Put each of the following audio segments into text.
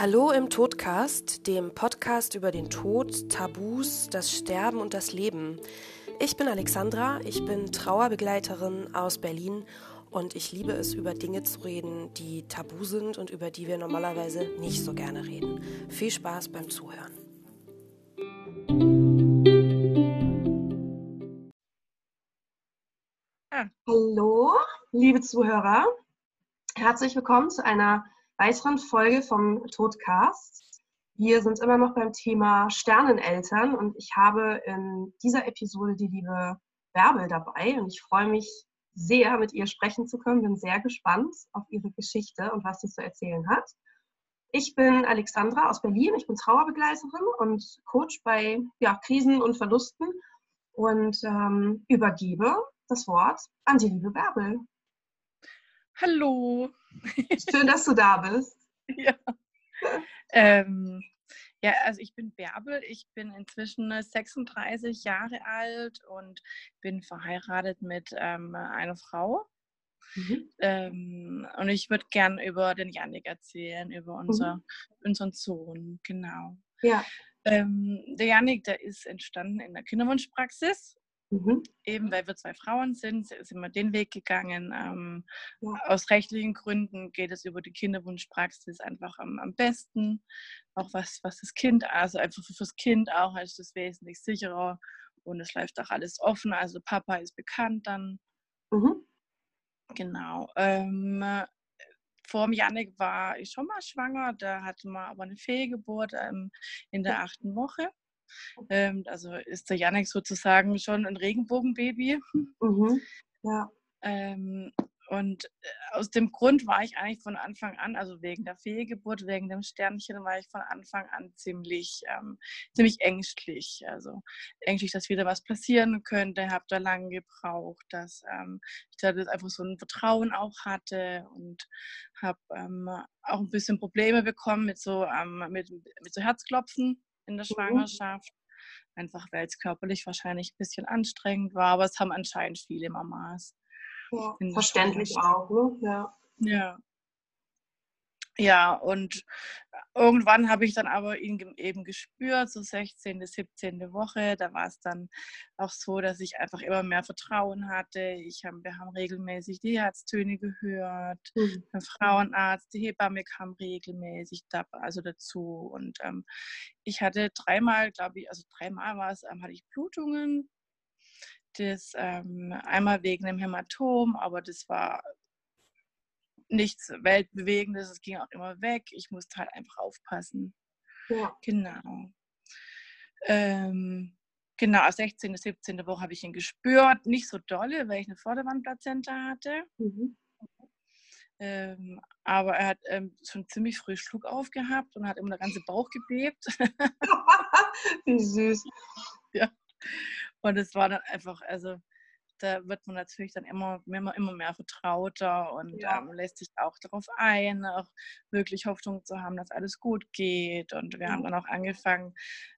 Hallo im Todcast, dem Podcast über den Tod, Tabus, das Sterben und das Leben. Ich bin Alexandra, ich bin Trauerbegleiterin aus Berlin und ich liebe es, über Dinge zu reden, die tabu sind und über die wir normalerweise nicht so gerne reden. Viel Spaß beim Zuhören. Hallo, liebe Zuhörer. Herzlich willkommen zu einer weiteren Folge vom Todcast. Wir sind immer noch beim Thema Sterneneltern und ich habe in dieser Episode die liebe Bärbel dabei und ich freue mich sehr, mit ihr sprechen zu können. Bin sehr gespannt auf ihre Geschichte und was sie zu erzählen hat. Ich bin Alexandra aus Berlin. Ich bin Trauerbegleiterin und Coach bei ja, Krisen und Verlusten und ähm, übergebe das Wort an die liebe Bärbel. Hallo. Schön, dass du da bist. Ja. Ähm, ja, also ich bin Bärbel. Ich bin inzwischen 36 Jahre alt und bin verheiratet mit ähm, einer Frau. Mhm. Ähm, und ich würde gern über den Janik erzählen, über unser, mhm. unseren Sohn, genau. Ja. Ähm, der Janik, der ist entstanden in der Kinderwunschpraxis Mhm. Eben weil wir zwei Frauen sind, sind wir den Weg gegangen. Ähm, ja. Aus rechtlichen Gründen geht es über die Kinderwunschpraxis einfach am, am besten. Auch was, was das Kind, also einfach für das Kind auch ist es wesentlich sicherer und es läuft auch alles offen. Also Papa ist bekannt dann. Mhm. Genau. Ähm, vor dem Janik war ich schon mal schwanger, da hatte man aber eine Fehlgeburt ähm, in der achten Woche. Ähm, also ist der Janik sozusagen schon ein Regenbogenbaby. Mhm. Ja. Ähm, und äh, aus dem Grund war ich eigentlich von Anfang an, also wegen der Fehlgeburt, wegen dem Sternchen, war ich von Anfang an ziemlich, ähm, ziemlich ängstlich. Also ängstlich, dass wieder was passieren könnte. Habe da lange gebraucht, dass ähm, ich da einfach so ein Vertrauen auch hatte und habe ähm, auch ein bisschen Probleme bekommen mit so, ähm, mit, mit so Herzklopfen in der mhm. Schwangerschaft. Einfach weil es körperlich wahrscheinlich ein bisschen anstrengend war, aber es haben anscheinend viele Mamas. Ja, verständlich auch, ne? Ja. Ja. Ja, und irgendwann habe ich dann aber ihn eben gespürt, so 16., 17. Woche. Da war es dann auch so, dass ich einfach immer mehr Vertrauen hatte. Ich hab, wir haben regelmäßig die Herztöne gehört. Mhm. Der Frauenarzt, die Hebamme kam regelmäßig da, also dazu. Und ähm, ich hatte dreimal, glaube ich, also dreimal war es, ähm, hatte ich Blutungen. Das ähm, einmal wegen einem Hämatom, aber das war nichts Weltbewegendes, es ging auch immer weg. Ich musste halt einfach aufpassen. Ja. Genau. Ähm, genau, 16. 17. Woche habe ich ihn gespürt. Nicht so dolle, weil ich eine Vorderwandplazenta hatte. Mhm. Ähm, aber er hat ähm, schon ziemlich früh Schluck aufgehabt und hat immer der ganze Bauch gebebt. Wie süß. Ja. Und es war dann einfach, also da wird man natürlich dann immer, immer, immer mehr vertrauter und ja. ähm, lässt sich auch darauf ein, auch wirklich Hoffnung zu haben, dass alles gut geht. Und wir mhm. haben dann auch angefangen,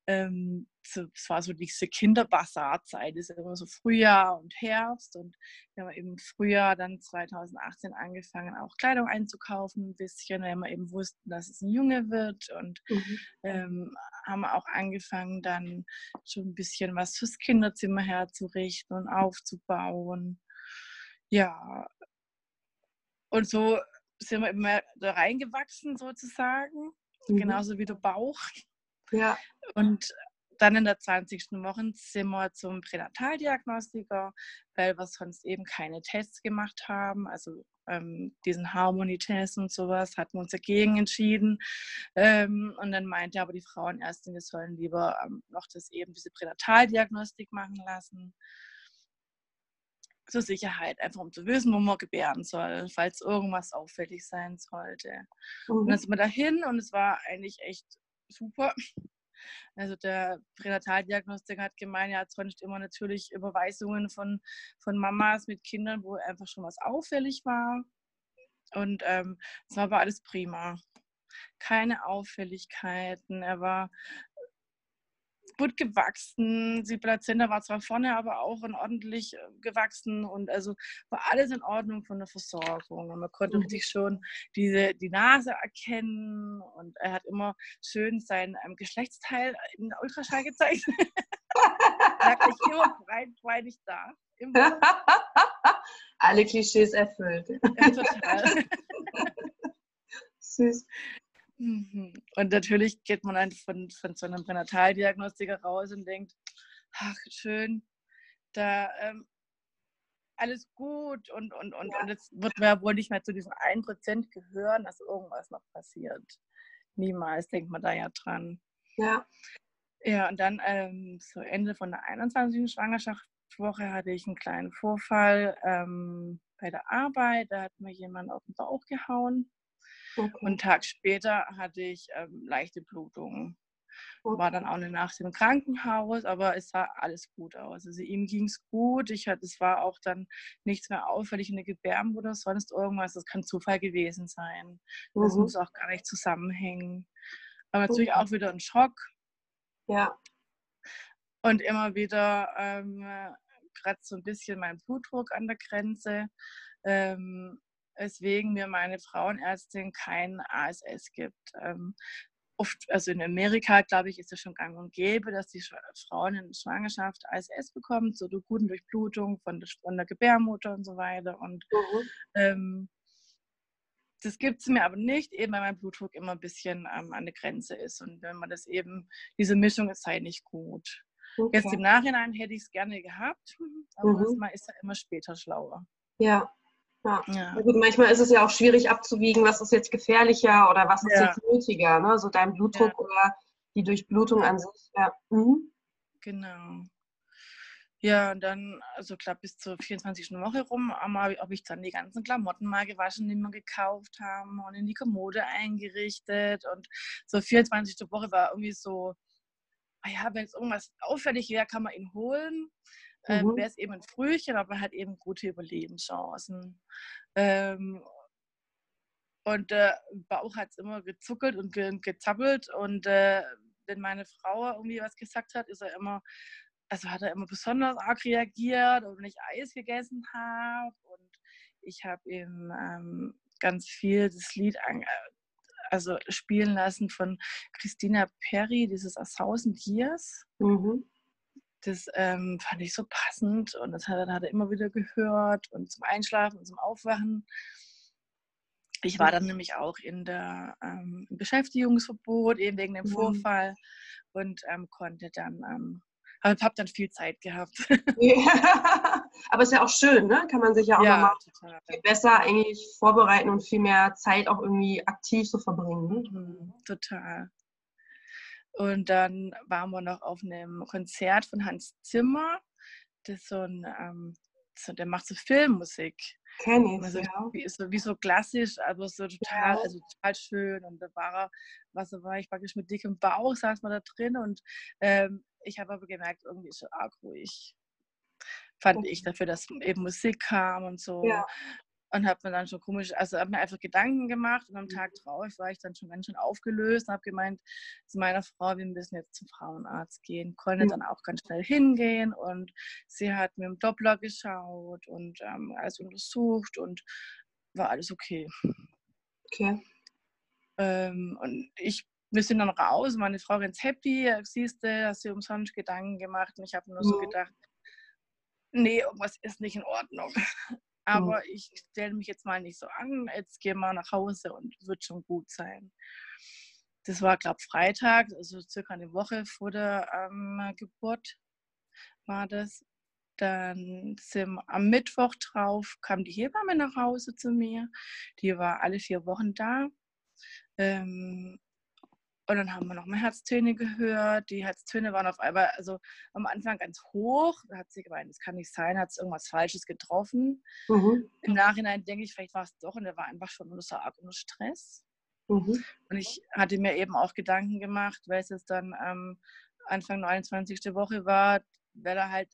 ähm, es war so diese Kinderbazarzeit, ist immer so Frühjahr und Herbst und wir haben eben Frühjahr dann 2018 angefangen, auch Kleidung einzukaufen, ein bisschen, weil wir eben wussten, dass es ein Junge wird und mhm. ähm, haben auch angefangen, dann schon ein bisschen was fürs Kinderzimmer herzurichten und aufzubauen. Ja, und so sind wir immer da reingewachsen sozusagen, mhm. genauso wie der Bauch. Ja. Und dann in der 20. Woche sind wir zum Pränataldiagnostiker, weil wir sonst eben keine Tests gemacht haben. Also ähm, diesen Harmonietest und sowas hatten wir uns dagegen entschieden. Ähm, und dann meinte aber die Frauenärztin, wir sollen lieber ähm, noch das eben diese Pränataldiagnostik machen lassen. Zur Sicherheit, einfach um zu wissen, wo man gebären soll, falls irgendwas auffällig sein sollte. Mhm. Und dann sind wir dahin und es war eigentlich echt super. Also der Pränataldiagnostiker hat gemeint, er hat sonst immer natürlich Überweisungen von, von Mamas mit Kindern, wo einfach schon was auffällig war. Und ähm, es war aber alles prima. Keine Auffälligkeiten. Er war gut gewachsen. Die Plazenta war zwar vorne, aber auch ordentlich äh, gewachsen und also war alles in Ordnung von der Versorgung. Und man konnte mhm. richtig schon diese, die Nase erkennen und er hat immer schön sein ähm, Geschlechtsteil in Ultraschall gezeigt. lag nicht immer breitbeinig da. Immer. Alle Klischees erfüllt. Ja, total. Süß. Mhm. Und natürlich geht man dann von, von so einem Pränataldiagnostiker raus und denkt, ach, schön, da ähm, alles gut und, und, und, ja. und jetzt wird man ja wohl nicht mehr zu diesem 1% gehören, dass irgendwas noch passiert. Niemals denkt man da ja dran. Ja. Ja, und dann ähm, so Ende von der 21. Schwangerschaftswoche hatte ich einen kleinen Vorfall ähm, bei der Arbeit. Da hat mir jemand auf den Bauch gehauen. Okay. Und einen Tag später hatte ich ähm, leichte Blutungen. Okay. War dann auch eine Nacht im Krankenhaus, aber es sah alles gut aus. Also ihm ging es gut. Ich hatte, es war auch dann nichts mehr auffällig in der Gebärmutter oder sonst irgendwas. Das kann Zufall gewesen sein. Das mhm. muss auch gar nicht zusammenhängen. Aber natürlich okay. auch wieder ein Schock. Ja. Und immer wieder ähm, kratzt so ein bisschen mein Blutdruck an der Grenze. Ähm, weswegen mir meine Frauenärztin kein ASS gibt. Ähm, oft, also in Amerika, glaube ich, ist es schon gang und gäbe, dass die Frauen in der Schwangerschaft ASS bekommen, so eine guten Durchblutung von der, von der Gebärmutter und so weiter. Und mhm. ähm, das gibt es mir aber nicht, eben weil mein Blutdruck immer ein bisschen ähm, an der Grenze ist. Und wenn man das eben, diese Mischung ist halt nicht gut. Okay. Jetzt im Nachhinein hätte ich es gerne gehabt, aber mhm. man ist ja immer später schlauer. Ja, ja. ja. Gut, manchmal ist es ja auch schwierig abzuwiegen, was ist jetzt gefährlicher oder was ist ja. jetzt nötiger, ne? so dein Blutdruck ja. oder die Durchblutung an sich. Ja. Mhm. Genau. Ja, und dann, also klar, bis zur 24. Woche rum, habe ich dann die ganzen Klamotten mal gewaschen, die wir gekauft haben und in die Kommode eingerichtet. Und so 24. Woche war irgendwie so, ah ja, wenn es irgendwas auffällig wäre, kann man ihn holen ähm, mhm. wäre es eben ein Frühchen, aber hat eben gute Überlebenschancen. Ähm, und der äh, Bauch hat es immer gezuckelt und ge gezappelt. Und äh, wenn meine Frau irgendwie was gesagt hat, ist er immer, also hat er immer besonders arg reagiert, wenn ich Eis gegessen habe. Und ich habe ihm ähm, ganz viel das Lied an, also spielen lassen von Christina Perry, dieses A Thousand Years. Mhm das ähm, fand ich so passend und das hat, er, hat er immer wieder gehört und zum Einschlafen und zum Aufwachen. Ich war dann nämlich auch in der ähm, Beschäftigungsverbot, eben wegen dem mhm. Vorfall und ähm, konnte dann, ähm, habe hab dann viel Zeit gehabt. Ja. Aber ist ja auch schön, ne? Kann man sich ja auch ja, nochmal viel besser eigentlich vorbereiten und viel mehr Zeit auch irgendwie aktiv zu so verbringen. Ne? Mhm, total. Und dann waren wir noch auf einem Konzert von Hans Zimmer. Das ist so ein, ähm, so, der macht so Filmmusik. Kenn ich, also, ja. Wie, so, wie so klassisch, aber so total, ja. also total schön. Und da war er, was war ich praktisch mit dickem Bauch, saß man da drin. Und ähm, ich habe aber gemerkt, irgendwie ist er arg ruhig fand okay. ich dafür, dass eben Musik kam und so. Ja und habe mir dann schon komisch, also habe mir einfach Gedanken gemacht und am Tag drauf war ich dann schon ganz schön aufgelöst und habe gemeint zu meiner Frau, wir müssen jetzt zum Frauenarzt gehen. Konnte mhm. dann auch ganz schnell hingehen und sie hat mir im Doppler geschaut und ähm, alles untersucht und war alles okay. Okay. Ähm, und ich wir sind dann raus, meine Frau ganz happy, siehst du, hast dir umsonst Gedanken gemacht und ich habe nur so mhm. gedacht, nee, irgendwas ist nicht in Ordnung. Mhm. Aber mhm. ich stelle mich jetzt mal nicht so an, jetzt gehe mal nach Hause und wird schon gut sein. Das war, glaube ich, Freitag, also circa eine Woche vor der ähm, Geburt war das. Dann sind am Mittwoch drauf, kam die Hebamme nach Hause zu mir. Die war alle vier Wochen da. Ähm, und dann haben wir noch mal Herztöne gehört. Die Herztöne waren auf einmal, also am Anfang ganz hoch. Da hat sie gemeint, das kann nicht sein, hat es irgendwas Falsches getroffen. Mhm. Im Nachhinein denke ich, vielleicht war es doch und er war einfach schon unter so arg unter Stress. Mhm. Und ich hatte mir eben auch Gedanken gemacht, weil es jetzt dann ähm, Anfang 29. Woche war, weil er halt,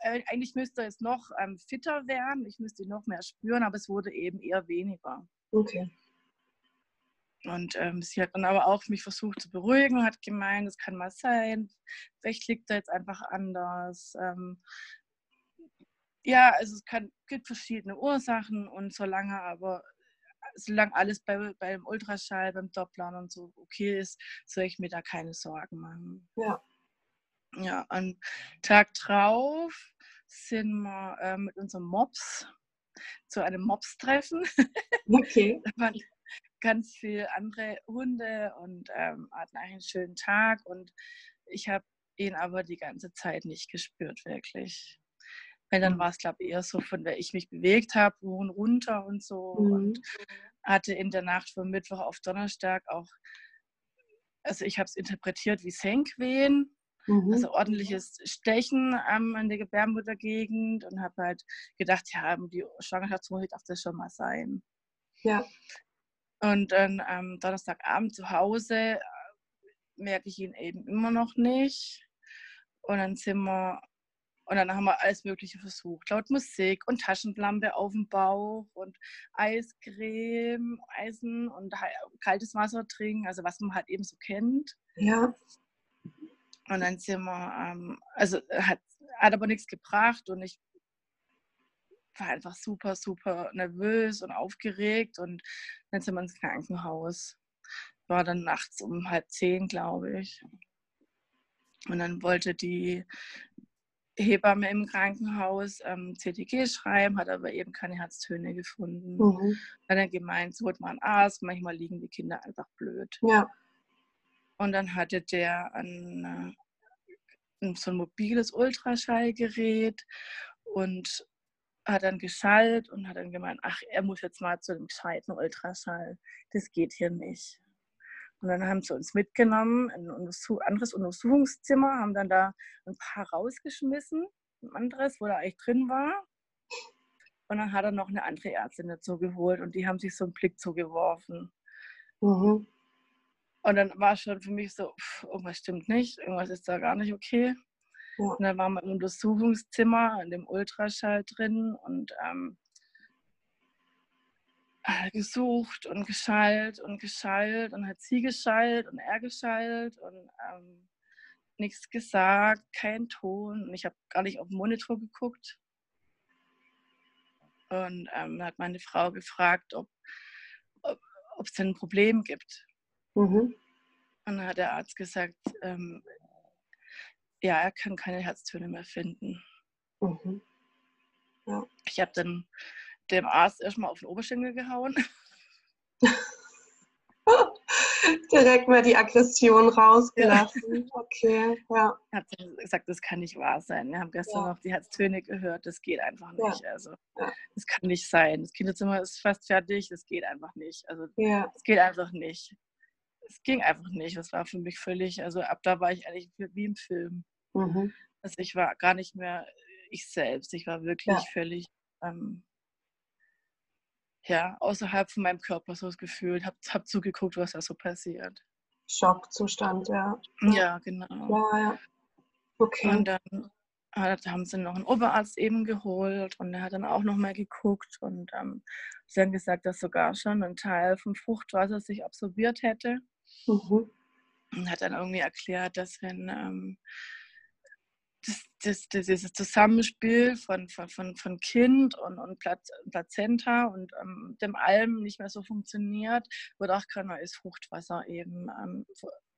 äh, eigentlich müsste er jetzt noch ähm, fitter werden, ich müsste ihn noch mehr spüren, aber es wurde eben eher weniger. Okay. Und ähm, sie hat dann aber auch mich versucht zu beruhigen, hat gemeint, es kann mal sein, vielleicht liegt er jetzt einfach anders. Ähm, ja, also es kann, gibt verschiedene Ursachen und solange aber, solange alles bei, beim Ultraschall, beim Doppler und so okay ist, soll ich mir da keine Sorgen machen. Ja. Ja, am Tag drauf sind wir äh, mit unserem Mops zu einem Mops-Treffen. Okay. da waren ganz viele andere Hunde und ähm, hatten einen schönen Tag und ich habe ihn aber die ganze Zeit nicht gespürt, wirklich. Weil dann mhm. war es, glaube ich, eher so, von der ich mich bewegt habe, hoch und runter und so. Mhm. Und hatte in der Nacht von Mittwoch auf Donnerstag auch, also ich habe es interpretiert wie Senkwehen. Mhm. Also ordentliches Stechen ähm, an der Gebärmuttergegend und habe halt gedacht, ja, die Schwangerschaftswoche darf das schon mal sein. Ja. Und dann am Donnerstagabend zu Hause äh, merke ich ihn eben immer noch nicht. Und dann sind wir, und dann haben wir alles Mögliche versucht. Laut Musik und Taschenlampe auf dem Bauch und Eiscreme, Eisen und kaltes Wasser trinken, also was man halt eben so kennt. Ja. Und dann sind wir, ähm, also hat, hat aber nichts gebracht und ich war einfach super, super nervös und aufgeregt und dann sind wir ins Krankenhaus. War dann nachts um halb zehn, glaube ich. Und dann wollte die Hebamme im Krankenhaus ähm, CTG schreiben, hat aber eben keine Herztöne gefunden. Mhm. Dann hat er gemeint, so holt man einen Arzt, manchmal liegen die Kinder einfach blöd. Ja. Und dann hatte der ein, äh, so ein mobiles Ultraschallgerät und hat dann geschallt und hat dann gemeint, ach, er muss jetzt mal zu dem gescheiten Ultraschall. Das geht hier nicht. Und dann haben sie uns mitgenommen in ein anderes Untersuchungszimmer, haben dann da ein paar rausgeschmissen, ein anderes, wo er eigentlich drin war. Und dann hat er noch eine andere Ärztin dazu geholt und die haben sich so einen Blick zugeworfen. Mhm. Und dann war schon für mich so, pff, irgendwas stimmt nicht, irgendwas ist da gar nicht okay. Ja. Und dann waren wir im Untersuchungszimmer in dem Ultraschall drin und ähm, gesucht und geschallt und geschallt und hat sie geschallt und er geschallt und ähm, nichts gesagt, kein Ton. Und ich habe gar nicht auf den Monitor geguckt. Und ähm, hat meine Frau gefragt, ob es denn ein Problem gibt. Mhm. Und dann hat der Arzt gesagt, ähm, ja, er kann keine Herztöne mehr finden. Mhm. Ja. Ich habe dann dem Arzt erstmal auf den Oberschenkel gehauen. Direkt mal die Aggression rausgelassen. Ja. Okay, ja. Ich habe gesagt, das kann nicht wahr sein. Wir haben gestern ja. noch die Herztöne gehört, das geht einfach nicht. Ja. Also, das kann nicht sein. Das Kinderzimmer ist fast fertig, das geht einfach nicht. Also, es geht einfach nicht. Es ging einfach nicht. Das war für mich völlig, also ab da war ich eigentlich wie im Film. Mhm. Also ich war gar nicht mehr ich selbst. Ich war wirklich ja. völlig ähm, ja, außerhalb von meinem Körper so das Gefühl. Hab, hab zugeguckt, was da so passiert. Schockzustand, ja. Ja, genau. Ja, ja. Okay. Und dann haben sie noch einen Oberarzt eben geholt und der hat dann auch noch mal geguckt und ähm, sie haben gesagt, dass sogar schon ein Teil vom Fruchtwasser sich absorbiert hätte. Mhm. Und hat dann irgendwie erklärt, dass wenn ähm, das, das, das, dieses Zusammenspiel von, von, von, von Kind und, und Plazenta und ähm, dem Alm nicht mehr so funktioniert, wird auch kein neues Fruchtwasser eben ähm,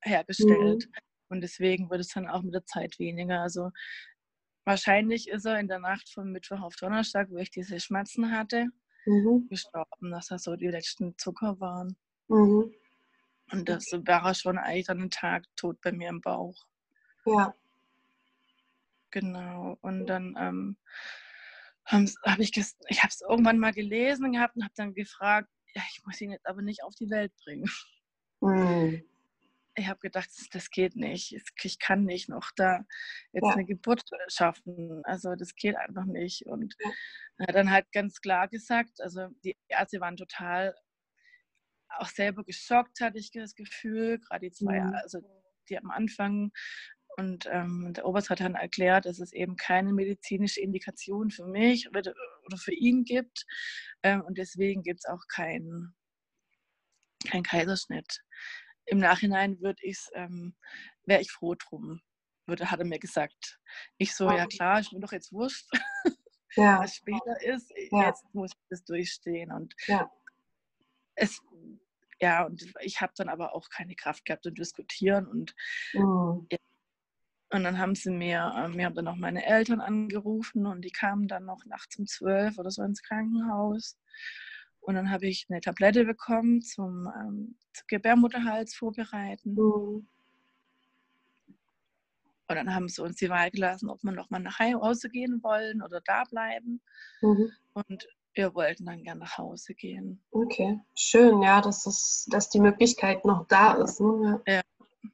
hergestellt. Mhm. Und deswegen wird es dann auch mit der Zeit weniger. Also wahrscheinlich ist er in der Nacht von Mittwoch auf Donnerstag, wo ich diese Schmerzen hatte, mhm. gestorben, dass das so die letzten Zucker waren. Mhm. Und das war schon eigentlich dann ein Tag tot bei mir im Bauch. Ja. Genau. Und dann ähm, habe ich, ich habe es irgendwann mal gelesen gehabt und habe dann gefragt, ja, ich muss ihn jetzt aber nicht auf die Welt bringen. Mhm. Ich habe gedacht, das, das, geht nicht. Ich kann nicht noch da jetzt ja. eine Geburt schaffen. Also das geht einfach nicht. Und hat dann halt ganz klar gesagt, also die Ärzte waren total auch selber geschockt, hatte ich das Gefühl. Gerade die zwei, mhm. also die am Anfang und ähm, der Oberst hat dann erklärt, dass es eben keine medizinische Indikation für mich oder, oder für ihn gibt. Ähm, und deswegen gibt es auch keinen kein Kaiserschnitt. Im Nachhinein würde ich ähm, wäre ich froh drum, würde, hat er mir gesagt. Ich so, ja klar, ich bin doch jetzt wurscht, ja. was später ist. Ja. Jetzt muss ich das durchstehen. Und ja. es, ja, und ich habe dann aber auch keine Kraft gehabt zu diskutieren. Und, mhm. ja. Und dann haben sie mir, äh, mir haben dann noch meine Eltern angerufen und die kamen dann noch nachts um zwölf oder so ins Krankenhaus. Und dann habe ich eine Tablette bekommen zum, ähm, zum Gebärmutterhals vorbereiten. Mhm. Und dann haben sie uns die Wahl gelassen, ob wir noch mal nach Hause gehen wollen oder da bleiben. Mhm. Und wir wollten dann gerne nach Hause gehen. Okay, schön, ja, dass, es, dass die Möglichkeit noch da ist. Ne? Ja.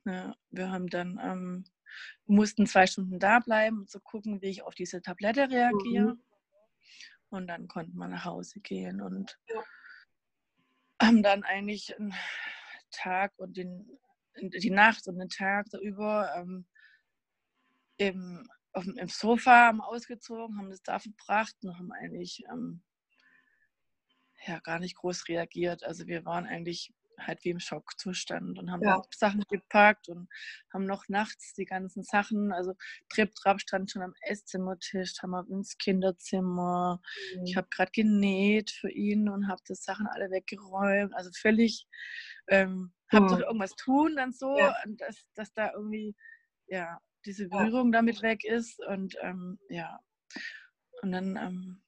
ja, wir haben dann ähm, mussten zwei Stunden da bleiben, um zu gucken, wie ich auf diese Tablette reagiere. Mhm. Und dann konnten wir nach Hause gehen und ja. haben dann eigentlich einen Tag und den, die Nacht und den Tag darüber ähm, im, auf, im Sofa haben ausgezogen, haben das da verbracht und haben eigentlich ähm, ja, gar nicht groß reagiert. Also wir waren eigentlich halt wie im Schockzustand und haben ja. Sachen gepackt und haben noch nachts die ganzen Sachen, also Trip Trap stand schon am Esszimmertisch, haben wir ins Kinderzimmer. Mhm. Ich habe gerade genäht für ihn und habe die Sachen alle weggeräumt. Also völlig, ähm, habe mhm. doch irgendwas tun dann so, ja. dass, dass da irgendwie, ja, diese Berührung damit weg ist und ähm, ja, und dann ähm,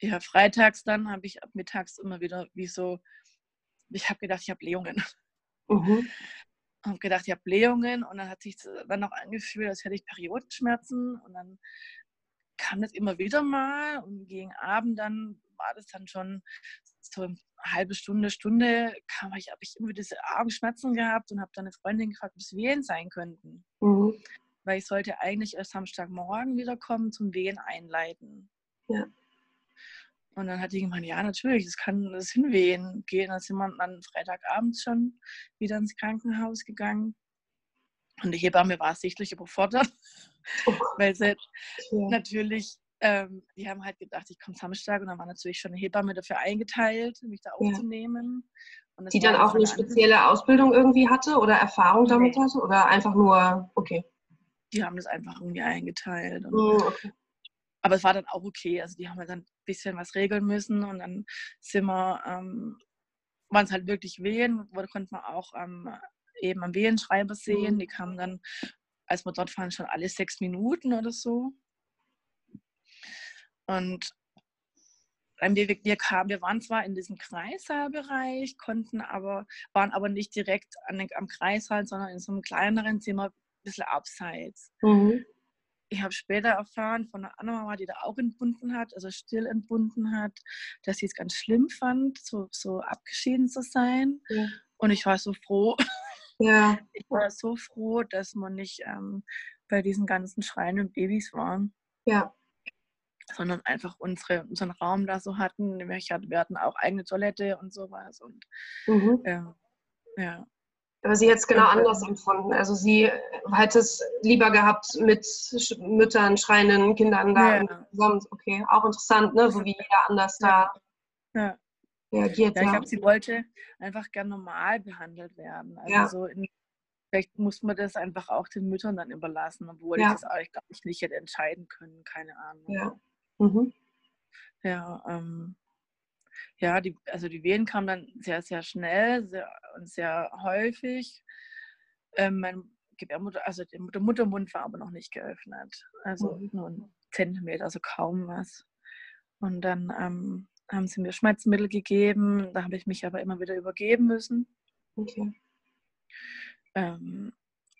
ja, freitags dann habe ich ab mittags immer wieder wie so ich habe gedacht, ich habe Blähungen. Mhm. habe gedacht, ich habe Blähungen und dann hat sich dann noch angefühlt, als hätte ich Periodenschmerzen und dann kam das immer wieder mal und gegen Abend dann war das dann schon so eine halbe Stunde, Stunde kam ich, habe ich immer diese Augenschmerzen gehabt und habe dann eine Freundin gefragt, ob es Wehen sein könnten. Mhm. Weil ich sollte eigentlich erst Samstagmorgen wiederkommen zum Wehen einleiten. Ja. Und dann hat die gemeint, ja, natürlich, das kann das hinwehen gehen. Dann sind wir dann Freitagabend schon wieder ins Krankenhaus gegangen. Und die Hebamme war sichtlich überfordert, oh. weil sie ja. natürlich, ähm, die haben halt gedacht, ich komme Samstag und dann war natürlich schon eine Hebamme dafür eingeteilt, mich da aufzunehmen. Ja. die dann auch eine spezielle Ausbildung irgendwie hatte oder Erfahrung damit nee. hatte oder einfach nur, okay. Die haben das einfach irgendwie eingeteilt. Und, oh, okay. Aber es war dann auch okay. Also die haben halt dann ein bisschen was regeln müssen und dann sind wir, ähm, waren es halt wirklich Wehen, wo konnte man auch ähm, eben am Wehenschreiber sehen. Mhm. Die kamen dann, als wir dort waren, schon alle sechs Minuten oder so. Und wir, wir, kamen, wir waren zwar in diesem Kreissaalbereich, konnten aber, waren aber nicht direkt an, am Kreissaal, sondern in so einem kleineren Zimmer, ein bisschen abseits. Mhm ich habe später erfahren von einer anderen Mama, die da auch entbunden hat, also still entbunden hat, dass sie es ganz schlimm fand, so, so abgeschieden zu sein. Ja. Und ich war so froh. Ja. Ich war so froh, dass man nicht ähm, bei diesen ganzen schreienden Babys waren. Ja. Sondern einfach unsere, unseren Raum da so hatten. Wir hatten auch eigene Toilette und sowas. Und mhm. ähm, ja. Aber sie hat es genau anders empfunden. Also sie hätte es lieber gehabt mit Müttern, schreienden Kindern da ja. sonst. Okay, auch interessant, ne? so wie jeder anders da ja. reagiert. Ja, ich glaube, sie wollte einfach gern normal behandelt werden. Also ja. so in, vielleicht muss man das einfach auch den Müttern dann überlassen, obwohl ich das eigentlich gar nicht, nicht hätte entscheiden können, keine Ahnung. Ja, mhm. ja ähm, ja, die, also die Wehen kamen dann sehr, sehr schnell sehr, und sehr häufig. Ähm, mein Gebärmutter, also der Muttermund war aber noch nicht geöffnet. Also mhm. nur ein Zentimeter, also kaum was. Und dann ähm, haben sie mir Schmerzmittel gegeben. Da habe ich mich aber immer wieder übergeben müssen. Okay. Ähm,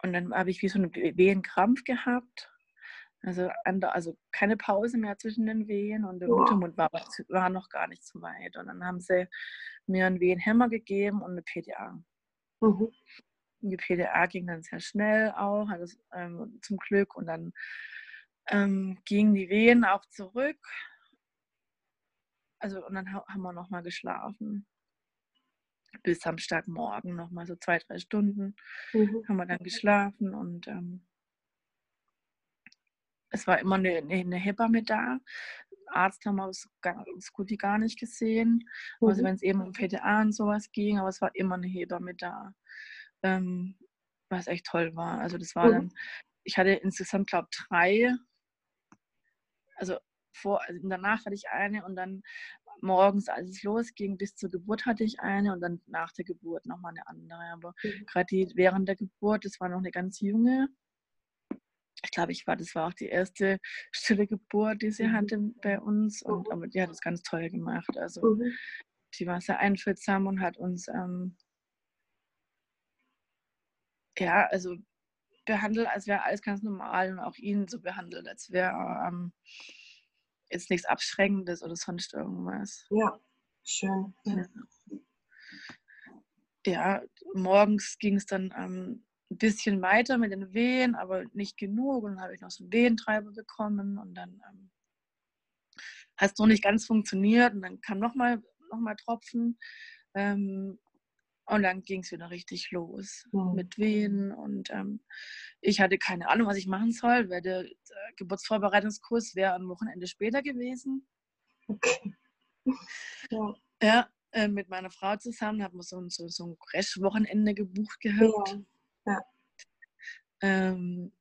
und dann habe ich wie so einen Wehenkrampf gehabt. Also, also keine Pause mehr zwischen den Wehen und der Muttermund war, war noch gar nicht so weit. Und dann haben sie mir einen Wehenhemmer gegeben und eine PDA. Mhm. Die PDA ging dann sehr schnell auch, also, ähm, zum Glück. Und dann ähm, gingen die Wehen auch zurück. Also, und dann haben wir nochmal geschlafen. Bis Samstagmorgen nochmal so zwei, drei Stunden mhm. haben wir dann geschlafen und ähm, es war immer eine, eine, Hebamme da. Arzt haben wir es gut wie gar nicht gesehen. Also mhm. Also wenn es eben um PTA und sowas ging, aber es war immer eine Hebamme da. Ähm, was echt toll war. Also das war mhm. dann, ich hatte insgesamt, glaube ich, drei. Also vor, also danach hatte ich eine und dann morgens, als es losging, bis zur Geburt hatte ich eine und dann nach der Geburt nochmal eine andere. Aber mhm. gerade die während der Geburt, das war noch eine ganz junge. Ich glaube, ich war, das war auch die erste stille Geburt, die sie mhm. hatte bei uns. Und, aber die hat es ganz toll gemacht. Also mhm. die war sehr einfühlsam und hat uns ähm, ja, also behandelt, als wäre alles ganz normal und auch ihn so behandelt, als wäre ähm, jetzt nichts Abschreckendes oder sonst irgendwas. Ja, schön. Ja, ja morgens ging es dann ähm, ein bisschen weiter mit den Wehen, aber nicht genug. Und dann habe ich noch so einen Wehentreiber bekommen und dann ähm, hat es noch nicht ganz funktioniert und dann kam nochmal noch mal Tropfen. Ähm, und dann ging es wieder richtig los mhm. mit Wehen. Und ähm, ich hatte keine Ahnung, was ich machen soll, weil der, der Geburtsvorbereitungskurs wäre am Wochenende später gewesen. Okay. Ja, ja äh, mit meiner Frau zusammen haben wir so, so, so ein Crash-Wochenende gebucht gehabt. Ja. Ja. Ähm,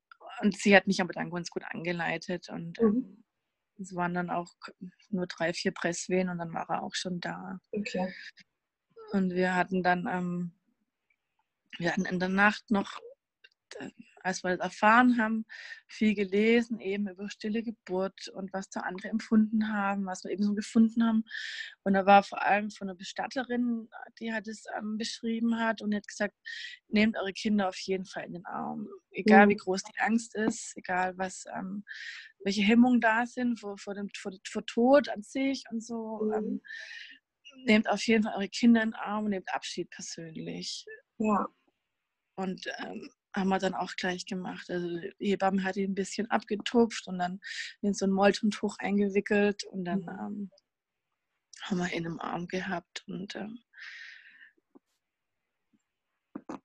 und sie hat mich aber dann ganz gut angeleitet. Und mhm. ähm, es waren dann auch nur drei, vier Presswehen und dann war er auch schon da. Okay. Und wir hatten dann, ähm, wir hatten in der Nacht noch, äh, als wir das erfahren haben, viel gelesen, eben über stille Geburt und was da andere empfunden haben, was wir eben so gefunden haben. Und da war vor allem von einer Bestatterin, die hat es ähm, beschrieben hat und hat gesagt, nehmt eure Kinder auf jeden Fall in den Arm. Egal wie mhm. groß die Angst ist, egal was, ähm, welche Hemmungen da sind vor, vor, dem, vor, vor Tod an sich und so. Mhm. Ähm, nehmt auf jeden Fall eure Kinder in den Arm und nehmt Abschied persönlich. Ja. Und ähm, haben wir dann auch gleich gemacht. Also die Hebamme hat ihn ein bisschen abgetupft und dann in so ein Moltontuch eingewickelt und dann mhm. ähm, haben wir ihn im Arm gehabt und ähm,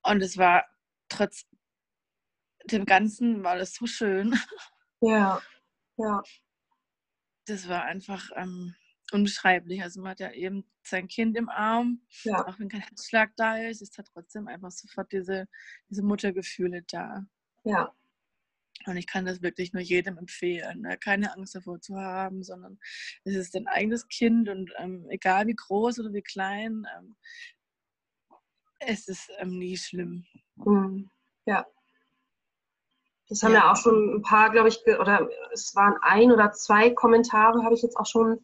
und es war trotz dem Ganzen war das so schön. Ja, ja. Das war einfach ähm, unbeschreiblich. Also man hat ja eben sein Kind im Arm, ja. auch wenn kein Herzschlag da ist, ist da trotzdem einfach sofort diese, diese Muttergefühle da. Ja. Und ich kann das wirklich nur jedem empfehlen, ne? keine Angst davor zu haben, sondern es ist dein eigenes Kind und ähm, egal wie groß oder wie klein, ähm, es ist ähm, nie schlimm. Mhm. Ja. Das haben ja. ja auch schon ein paar, glaube ich, oder es waren ein oder zwei Kommentare, habe ich jetzt auch schon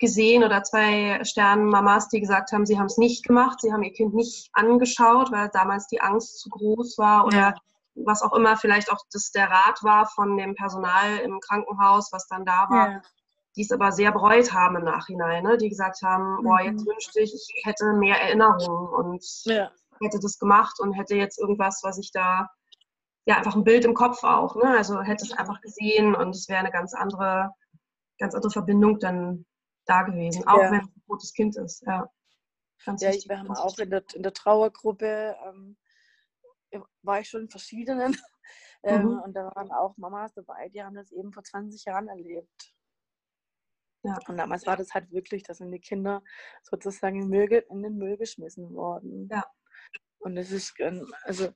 gesehen oder zwei Sternenmamas, die gesagt haben, sie haben es nicht gemacht, sie haben ihr Kind nicht angeschaut, weil damals die Angst zu groß war oder ja. was auch immer vielleicht auch das der Rat war von dem Personal im Krankenhaus, was dann da war. Ja. Die es aber sehr bereut haben im Nachhinein, ne? die gesagt haben, mhm. boah, jetzt wünschte ich, ich hätte mehr Erinnerungen und ja. hätte das gemacht und hätte jetzt irgendwas, was ich da, ja, einfach ein Bild im Kopf auch, ne? also hätte es einfach gesehen und es wäre eine ganz andere, ganz andere Verbindung dann da gewesen, auch ja. wenn es ein totes Kind ist. Ja, Ganz ja ich, wir haben auch in der, in der Trauergruppe, ähm, war ich schon in verschiedenen. Ähm, mhm. Und da waren auch Mamas dabei, die haben das eben vor 20 Jahren erlebt. Ja. Und damals war das halt wirklich, dass sind die Kinder sozusagen in, Müll, in den Müll geschmissen worden. Ja. Und es ist, ähm, also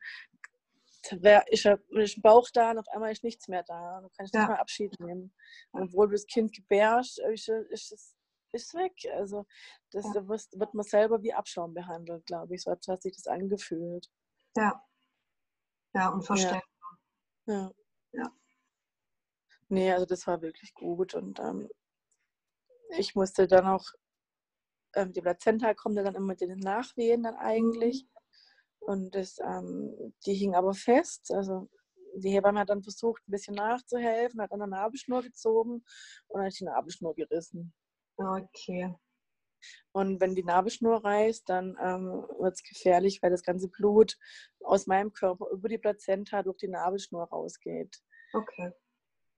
wär, ich habe einen Bauch da und auf einmal ist nichts mehr da. Dann kann ich ja. nicht mal Abschied nehmen. Und obwohl du das Kind gebärst, ist, ist es ist weg. Also das ja. wird man selber wie Abschaum behandelt, glaube ich. So hat sich das angefühlt. Ja. Ja, unverständlich. Ja. ja. ja. Nee, also das war wirklich gut. Und ähm, ich musste dann auch, ähm, die Plazenta kommt dann immer mit den Nachwehen dann eigentlich. Und das, ähm, die hing aber fest. Also die Hebamme hat dann versucht, ein bisschen nachzuhelfen, hat an der Nabelschnur gezogen und dann hat die Nabelschnur gerissen. Okay. Und wenn die Nabelschnur reißt, dann ähm, wird es gefährlich, weil das ganze Blut aus meinem Körper über die Plazenta durch die Nabelschnur rausgeht. Okay.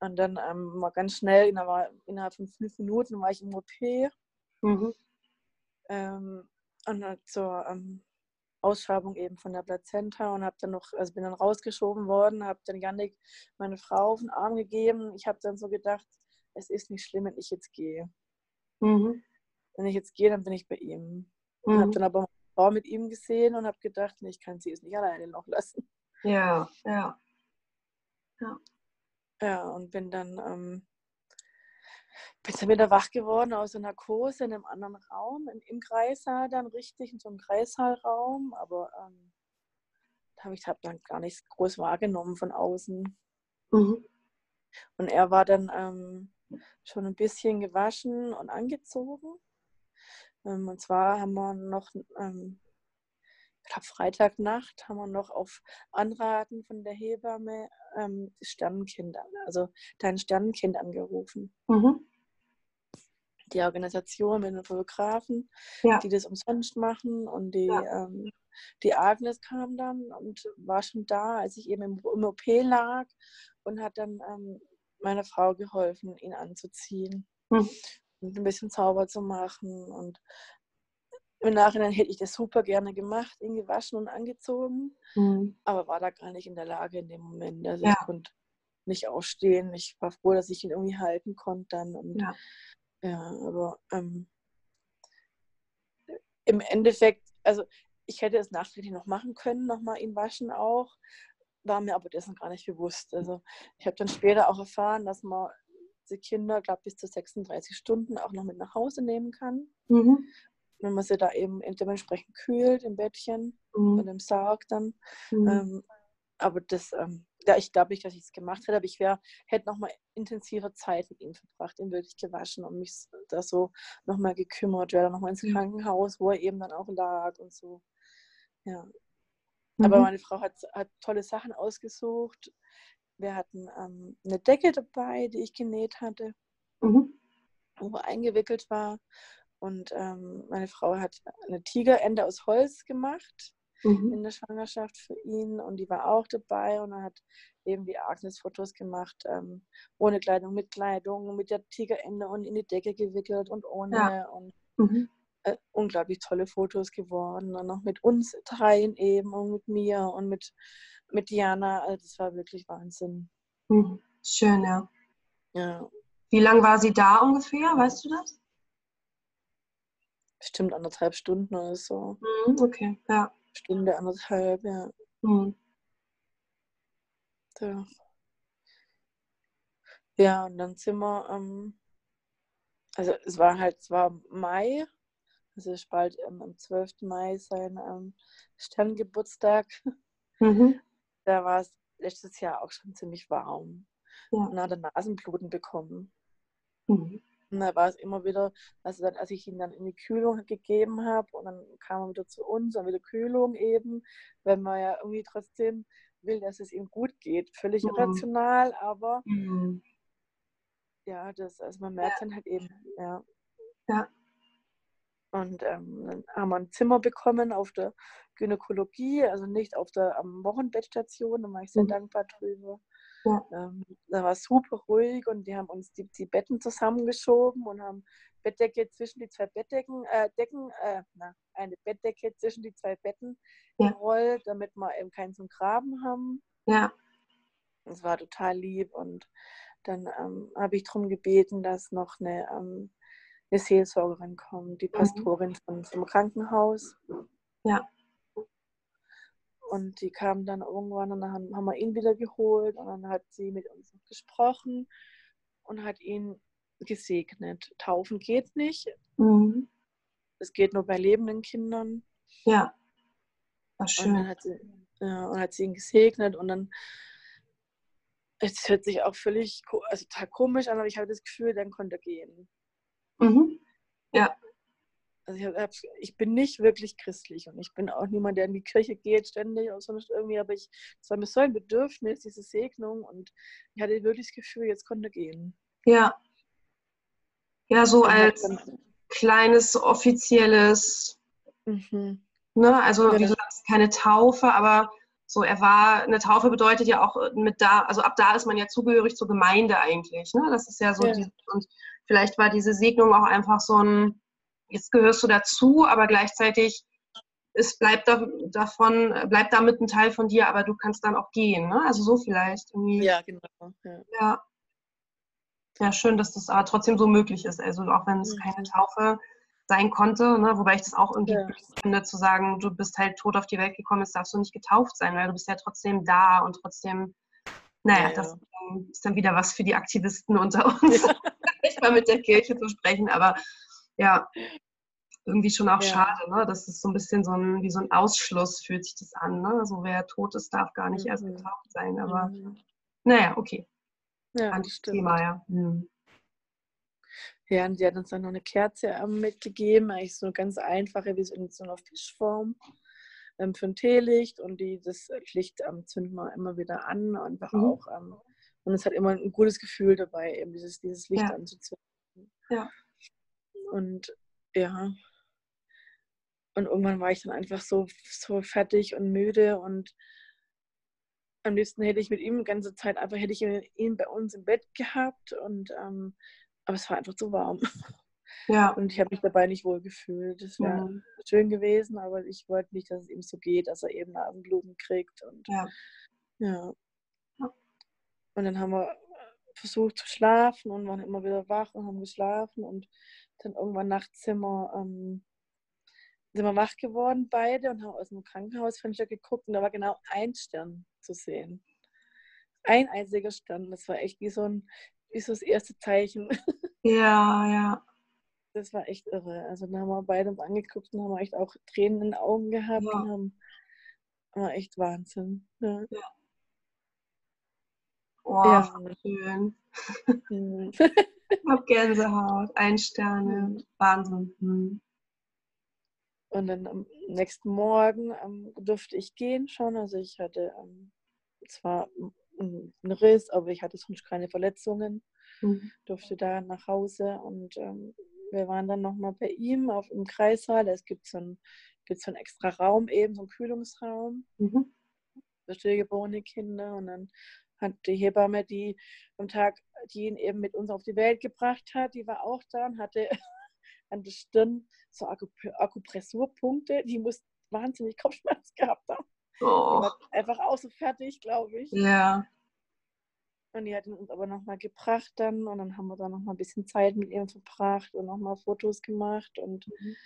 Und dann ähm, war ganz schnell, innerhalb von fünf Minuten war ich im OP. Mhm. Ähm, und zur ähm, Ausschabung eben von der Plazenta und habe dann noch, also bin dann rausgeschoben worden, habe dann Janik meine Frau auf den Arm gegeben. Ich habe dann so gedacht, es ist nicht schlimm, wenn ich jetzt gehe. Mhm. Wenn ich jetzt gehe, dann bin ich bei ihm. Und habe Mhm. dann aber meine Frau mit ihm gesehen und habe gedacht, nee, ich kann sie jetzt nicht alleine noch lassen. Ja, ja. Ja, und bin dann, ähm, bin dann wieder wach geworden aus der Narkose in einem anderen Raum, im, im Kreissaal dann richtig, in so einem Kreissaalraum, aber ähm, da habe ich hab dann gar nichts groß wahrgenommen von außen. Mhm. Und er war dann ähm, schon ein bisschen gewaschen und angezogen. Ähm, und zwar haben wir noch, ähm, ich glaube Freitagnacht, haben wir noch auf Anraten von der Hebamme ähm, Sternenkind, also dein Sternenkind angerufen. Mhm. Die Organisation mit den Fotografen, Ja. die das umsonst machen. Und die, Ja. ähm, die Agnes kam dann und war schon da, als ich eben im, im OP lag und hat dann ähm, meiner Frau geholfen, ihn anzuziehen Mhm. und ein bisschen sauber zu machen. Und im Nachhinein hätte ich das super gerne gemacht, ihn gewaschen und angezogen, Mhm. aber war da gar nicht in der Lage in dem Moment. Also Ja. ich konnte nicht aufstehen. Ich war froh, dass ich ihn irgendwie halten konnte dann. Und Ja. ja, aber ähm, im Endeffekt, also ich hätte es nachträglich noch machen können, nochmal ihn waschen auch, war mir aber dessen gar nicht bewusst. Also ich habe dann später auch erfahren, dass man die Kinder, glaube bis zu 36 Stunden auch noch mit nach Hause nehmen kann, Mhm. Wenn man sie da eben dementsprechend kühlt im Bettchen Mhm. und im Sarg dann. Mhm. Ähm, aber das, ähm, ja, ich glaube nicht, dass ich es gemacht hätte, aber ich wär, hätte nochmal intensiver Zeit mit ihm verbracht, ihn wirklich gewaschen und mich da so nochmal gekümmert, wäre dann nochmal ins Mhm. Krankenhaus, wo er eben dann auch lag und so. Ja. Aber Mhm. meine Frau hat, hat tolle Sachen ausgesucht. Wir hatten ähm, eine Decke dabei, die ich genäht hatte, Mhm. wo er eingewickelt war. Und ähm, meine Frau hat eine Tigerente aus Holz gemacht Mhm. in der Schwangerschaft für ihn und die war auch dabei und dann hat eben die Agnes Fotos gemacht, ähm, ohne Kleidung, mit Kleidung, mit der Tigerende und in die Decke gewickelt und ohne und Mhm. äh, unglaublich tolle Fotos geworden und noch mit uns dreien eben und mit mir und mit, mit Diana, also das war wirklich Wahnsinn. Mhm. Schön, ja. Ja, Wie lange war sie da ungefähr? Weißt du das? Bestimmt anderthalb Stunden oder so. Mhm. Okay, ja. Stunde, anderthalb, ja. Mhm. Ja, ja und dann sind wir, ähm, also es war halt, es war Mai, also es ist bald ähm, am 12. Mai sein ähm, Sterngeburtstag. Mhm. Da war es letztes Jahr auch schon ziemlich warm. Ja. Und hat er Nasenbluten bekommen. Mhm. Und da war es immer wieder, also dann, als ich ihn dann in die Kühlung gegeben habe und dann kam er wieder zu uns und wieder Kühlung eben, wenn man ja irgendwie trotzdem will, dass es ihm gut geht. Völlig Mhm. irrational, aber Mhm. ja, das, also man merkt dann halt eben, ja. Ja. Und ähm, dann haben wir ein Zimmer bekommen auf der Gynäkologie, also nicht auf der am Wochenbettstation, da war ich sehr Mhm. dankbar drüber. Ja. Ähm, da war es super ruhig und die haben uns die, die Betten zusammengeschoben und haben Bettdecke zwischen die zwei Bettdecken, äh, Decken, äh, na, eine Bettdecke zwischen die zwei Betten Ja. gerollt, damit wir eben keinen zum Graben haben. Ja. Das war total lieb und dann ähm, habe ich darum gebeten, dass noch eine, ähm, eine Seelsorgerin kommt, die Pastorin von, vom Krankenhaus. Ja. Und die kam dann irgendwann und dann haben, haben wir ihn wieder geholt und dann hat sie mit uns gesprochen und hat ihn gesegnet. Taufen geht nicht. Mhm. Es geht nur bei lebenden Kindern. Ja. War Und dann schön. hat sie, ja, und hat sie ihn gesegnet und dann es hört sich auch völlig also total komisch an, aber ich habe das Gefühl, dann konnte er gehen. Mhm. Also ich, hab, ich bin nicht wirklich christlich und ich bin auch niemand, der in die Kirche geht ständig oder sonst irgendwie, aber ich, es war mir so ein Bedürfnis, diese Segnung und ich hatte wirklich das Gefühl, jetzt konnte gehen. Ja. Ja, so Und als dann, kleines offizielles, mhm, ne, also Ja. wie du sagst, keine Taufe, aber so er war, eine Taufe bedeutet ja auch mit da, also ab da ist man ja zugehörig zur Gemeinde eigentlich, ne? Das ist ja so Ja. die, und vielleicht war diese Segnung auch einfach so ein, jetzt gehörst du dazu, aber gleichzeitig es bleibt da, davon, bleibt damit ein Teil von dir, aber du kannst dann auch gehen, ne? Also so vielleicht irgendwie. ja, genau. Ja. Ja. Ja, schön, dass das aber trotzdem so möglich ist. Also auch wenn es mhm. keine Taufe sein konnte, ne? wobei ich das auch irgendwie ja. finde, zu sagen, du bist halt tot auf die Welt gekommen, jetzt darfst du nicht getauft sein, weil du bist ja trotzdem da und trotzdem, naja, ja, das ist dann wieder was für die Aktivisten unter uns, nicht mal mit der Kirche zu sprechen, aber ja, irgendwie schon auch schade, ne? Das ist so ein bisschen so ein, wie so ein Ausschluss fühlt sich das an, ne? So wer tot ist, darf gar nicht mhm. erst getauft sein, aber mhm. naja, okay. Ja, das Thema, ja. Mhm. Ja, und sie hat uns dann noch eine Kerze ähm, mitgegeben, eigentlich so eine ganz einfache, wie so in so einer Fischform ähm, für ein Teelicht und die, das Licht ähm, zünden wir immer wieder an, einfach mhm. auch. Ähm, und es hat immer ein gutes Gefühl dabei, eben dieses, dieses Licht ja. anzuzünden. Ja. Und ja. Und irgendwann war ich dann einfach so, so fertig und müde und am liebsten hätte ich mit ihm die ganze Zeit einfach, hätte ich ihn bei uns im Bett gehabt und ähm, aber es war einfach zu warm. Ja. Und ich habe mich dabei nicht wohl gefühlt. Es wäre mhm. schön gewesen, aber ich wollte nicht, dass es ihm so geht, dass er eben Nasenbluten kriegt. Und, ja. ja. Und dann haben wir versucht zu schlafen und waren immer wieder wach und haben geschlafen. Und dann irgendwann nachts sind wir, ähm, sind wir wach geworden, beide, und haben aus dem Krankenhausfenster geguckt. Und da war genau ein Stern zu sehen. Ein einziger Stern. Das war echt wie so ein wie so das erste Zeichen. Ja, ja. Das war echt irre. Also da haben wir beide uns angeguckt und haben echt auch Tränen in den Augen gehabt ja. und haben war echt Wahnsinn. Ja. ja. Oh, ja. schön. Ich hab Gänsehaut, ein Sterne, mhm. Wahnsinn. Mhm. Und dann am nächsten Morgen ähm, durfte ich gehen schon. Also ich hatte ähm, zwar einen Riss, aber ich hatte sonst keine Verletzungen. Mhm. Durfte da nach Hause und ähm, wir waren dann nochmal bei ihm auf im Kreissaal. Es gibt so einen, gibt so einen extra Raum eben, so einen Kühlungsraum mhm. für stillgeborene Kinder. Und dann hat die Hebamme, die am Tag, die ihn eben mit uns auf die Welt gebracht hat, die war auch da und hatte an der Stirn so Akupressurpunkte. Die muss wahnsinnig Kopfschmerz gehabt haben. Oh. Einfach so fertig, glaube ich. Ja. Und die hat ihn uns aber nochmal gebracht dann und dann haben wir da nochmal ein bisschen Zeit mit ihm verbracht und nochmal Fotos gemacht und mhm.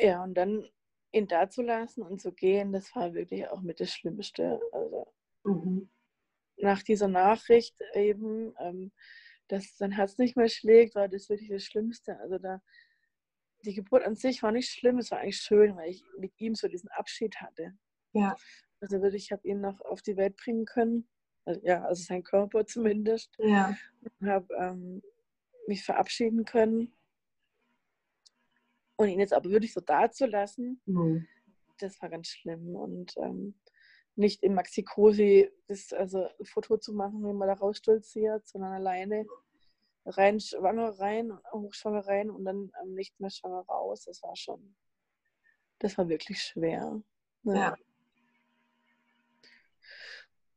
ja, und dann ihn da zu lassen und zu gehen, das war wirklich auch mit das Schlimmste. Also mhm. nach dieser Nachricht eben, ähm, dass sein Herz nicht mehr schlägt, war das wirklich das Schlimmste. Also da die Geburt an sich war nicht schlimm, es war eigentlich schön, weil ich mit ihm so diesen Abschied hatte. Ja. Also wirklich, ich habe ihn noch auf die Welt bringen können. Also, ja, also sein Körper zumindest. Ja. Und habe ähm, mich verabschieden können. Und ihn jetzt aber wirklich so dazulassen, mhm. das war ganz schlimm. Und ähm, nicht im Maxi-Cosi das, also ein Foto zu machen, wie man da rausstolziert, sondern alleine rein schwanger rein, hochschwanger rein und dann ähm, nicht mehr schwanger raus. Das war schon, das war wirklich schwer. Ja. ja.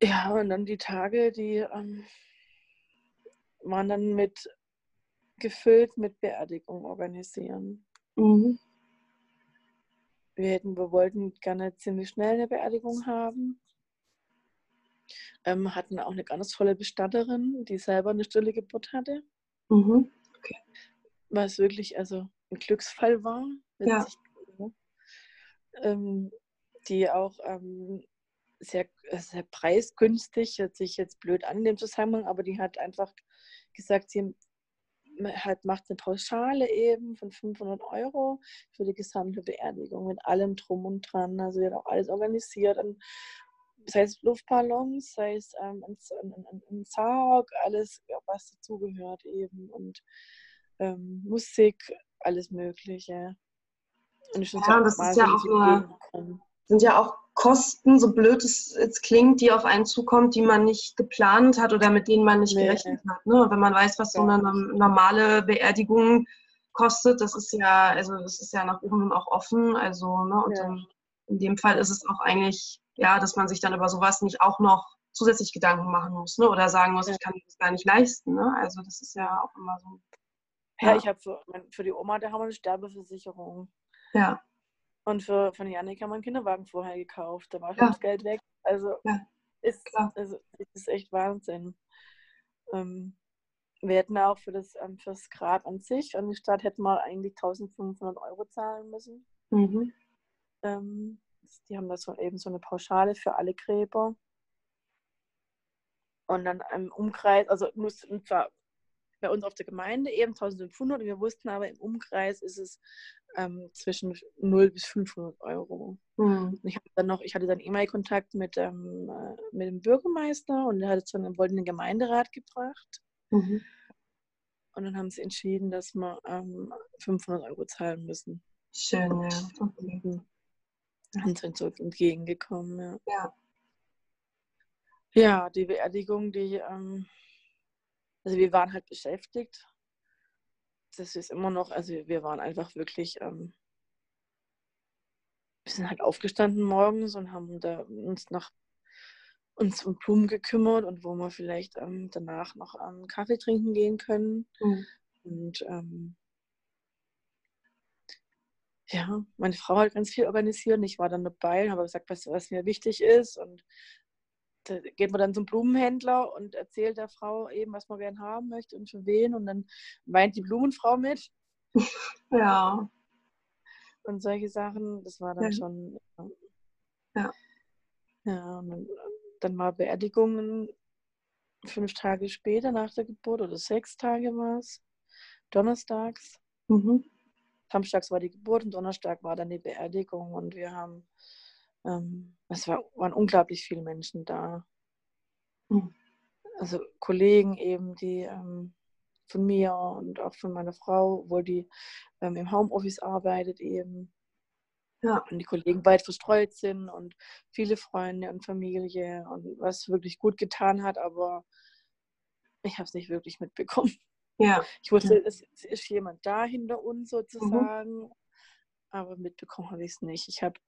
Ja, und dann die Tage, die ähm, waren dann mit gefüllt mit Beerdigung organisieren. Mhm. Wir hätten, wir wollten gerne ziemlich schnell eine Beerdigung haben. Ähm, hatten auch eine ganz tolle Bestatterin, die selber eine stille Geburt hatte. Mhm. Okay. Was wirklich also ein Glücksfall war. Ja. ähm, die auch ähm, sehr, sehr preisgünstig, hört sich jetzt blöd an in dem Zusammenhang, aber die hat einfach gesagt, sie hat, macht eine Pauschale eben von 500 Euro für die gesamte Beerdigung mit allem drum und dran. Also hat auch alles organisiert, sei es Luftballons, sei es ähm, ein, ein, ein Sarg, alles, was dazugehört eben und ähm, Musik, alles Mögliche. Und ich ja, das ist ja auch eine, sind ja auch Kosten, so blöd es jetzt klingt, die auf einen zukommt, die man nicht geplant hat oder mit denen man nicht nee. gerechnet hat. Ne? Wenn man weiß, was so eine normale Beerdigung kostet, das ist ja, also das ist ja nach oben auch offen. Also, ne? Und ja. in dem Fall ist es auch eigentlich ja, dass man sich dann über sowas nicht auch noch zusätzlich Gedanken machen muss, ne? Oder sagen muss, ja. ich kann das gar nicht leisten, ne? Also das ist ja auch immer so. Ja, ja ich habe für, für die Oma, da haben wir eine Sterbeversicherung. Ja. Und für von Janik haben wir einen Kinderwagen vorher gekauft. Da war schon ja. das Geld weg. Also ja. ist, also, ist echt Wahnsinn. Ähm, wir hätten auch für das, ähm, fürs Grab an sich, an die Stadt hätten wir eigentlich 1500 Euro zahlen müssen. Mhm. Ähm, die haben da so eben so eine Pauschale für alle Gräber. Und dann im Umkreis, also und zwar bei uns auf der Gemeinde eben 1500 und wir wussten aber im Umkreis ist es ähm, zwischen 0 bis 500 Euro. Mhm. ich, dann noch, ich hatte dann E-Mail-Kontakt mit, ähm, äh, mit dem Bürgermeister und er hat es dann wollten den Gemeinderat gebracht. Mhm. Und dann haben sie entschieden, dass wir ähm, 500 Euro zahlen müssen. Schön, ja. Okay. Und sind so entgegengekommen, ja. Ja, ja die Beerdigung, die, ähm, also wir waren halt beschäftigt. Das ist immer noch, also wir waren einfach wirklich, ähm, wir sind halt aufgestanden morgens und haben da uns nach uns um Blumen gekümmert und wo wir vielleicht ähm, danach noch ähm, Kaffee trinken gehen können. Mhm. Und ähm, ja, meine Frau hat ganz viel organisiert und ich war dann dabei und habe gesagt, was, was mir wichtig ist. Und da geht man dann zum Blumenhändler und erzählt der Frau eben, was man gerne haben möchte und für wen. Und dann weint die Blumenfrau mit. Ja. Und solche Sachen, das war dann ja. schon. Ja. Ja, und dann, dann war Beerdigungen fünf Tage später nach der Geburt oder sechs Tage war es. Donnerstags. Mhm. Samstags war die Geburt und Donnerstag war dann die Beerdigung und wir haben, ähm, es war, waren unglaublich viele Menschen da. Mhm. Also Kollegen eben, die ähm, von mir und auch von meiner Frau, wo die ähm, im Homeoffice arbeitet eben. Ja. Und die Kollegen weit verstreut sind und viele Freunde und Familie und was wirklich gut getan hat, aber ich habe es nicht wirklich mitbekommen. Ja. Ich wusste, es ist jemand da hinter uns sozusagen, mhm. Aber mitbekommen habe ich es nicht. Ich habe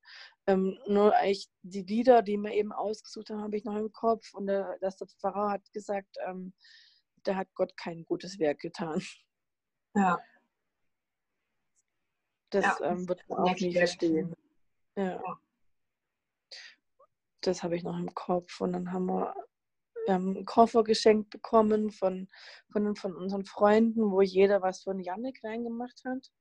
ähm, nur eigentlich die Lieder, die wir eben ausgesucht haben, habe ich noch im Kopf und der, dass der Pfarrer hat gesagt, ähm, da hat Gott kein gutes Werk getan. Ja. Das ja, ähm, wird man auch nicht verstehen. Ja. ja. Das habe ich noch im Kopf. Und dann haben wir ähm, einen Koffer geschenkt bekommen von, von, von unseren Freunden, wo jeder was von Janik reingemacht hat.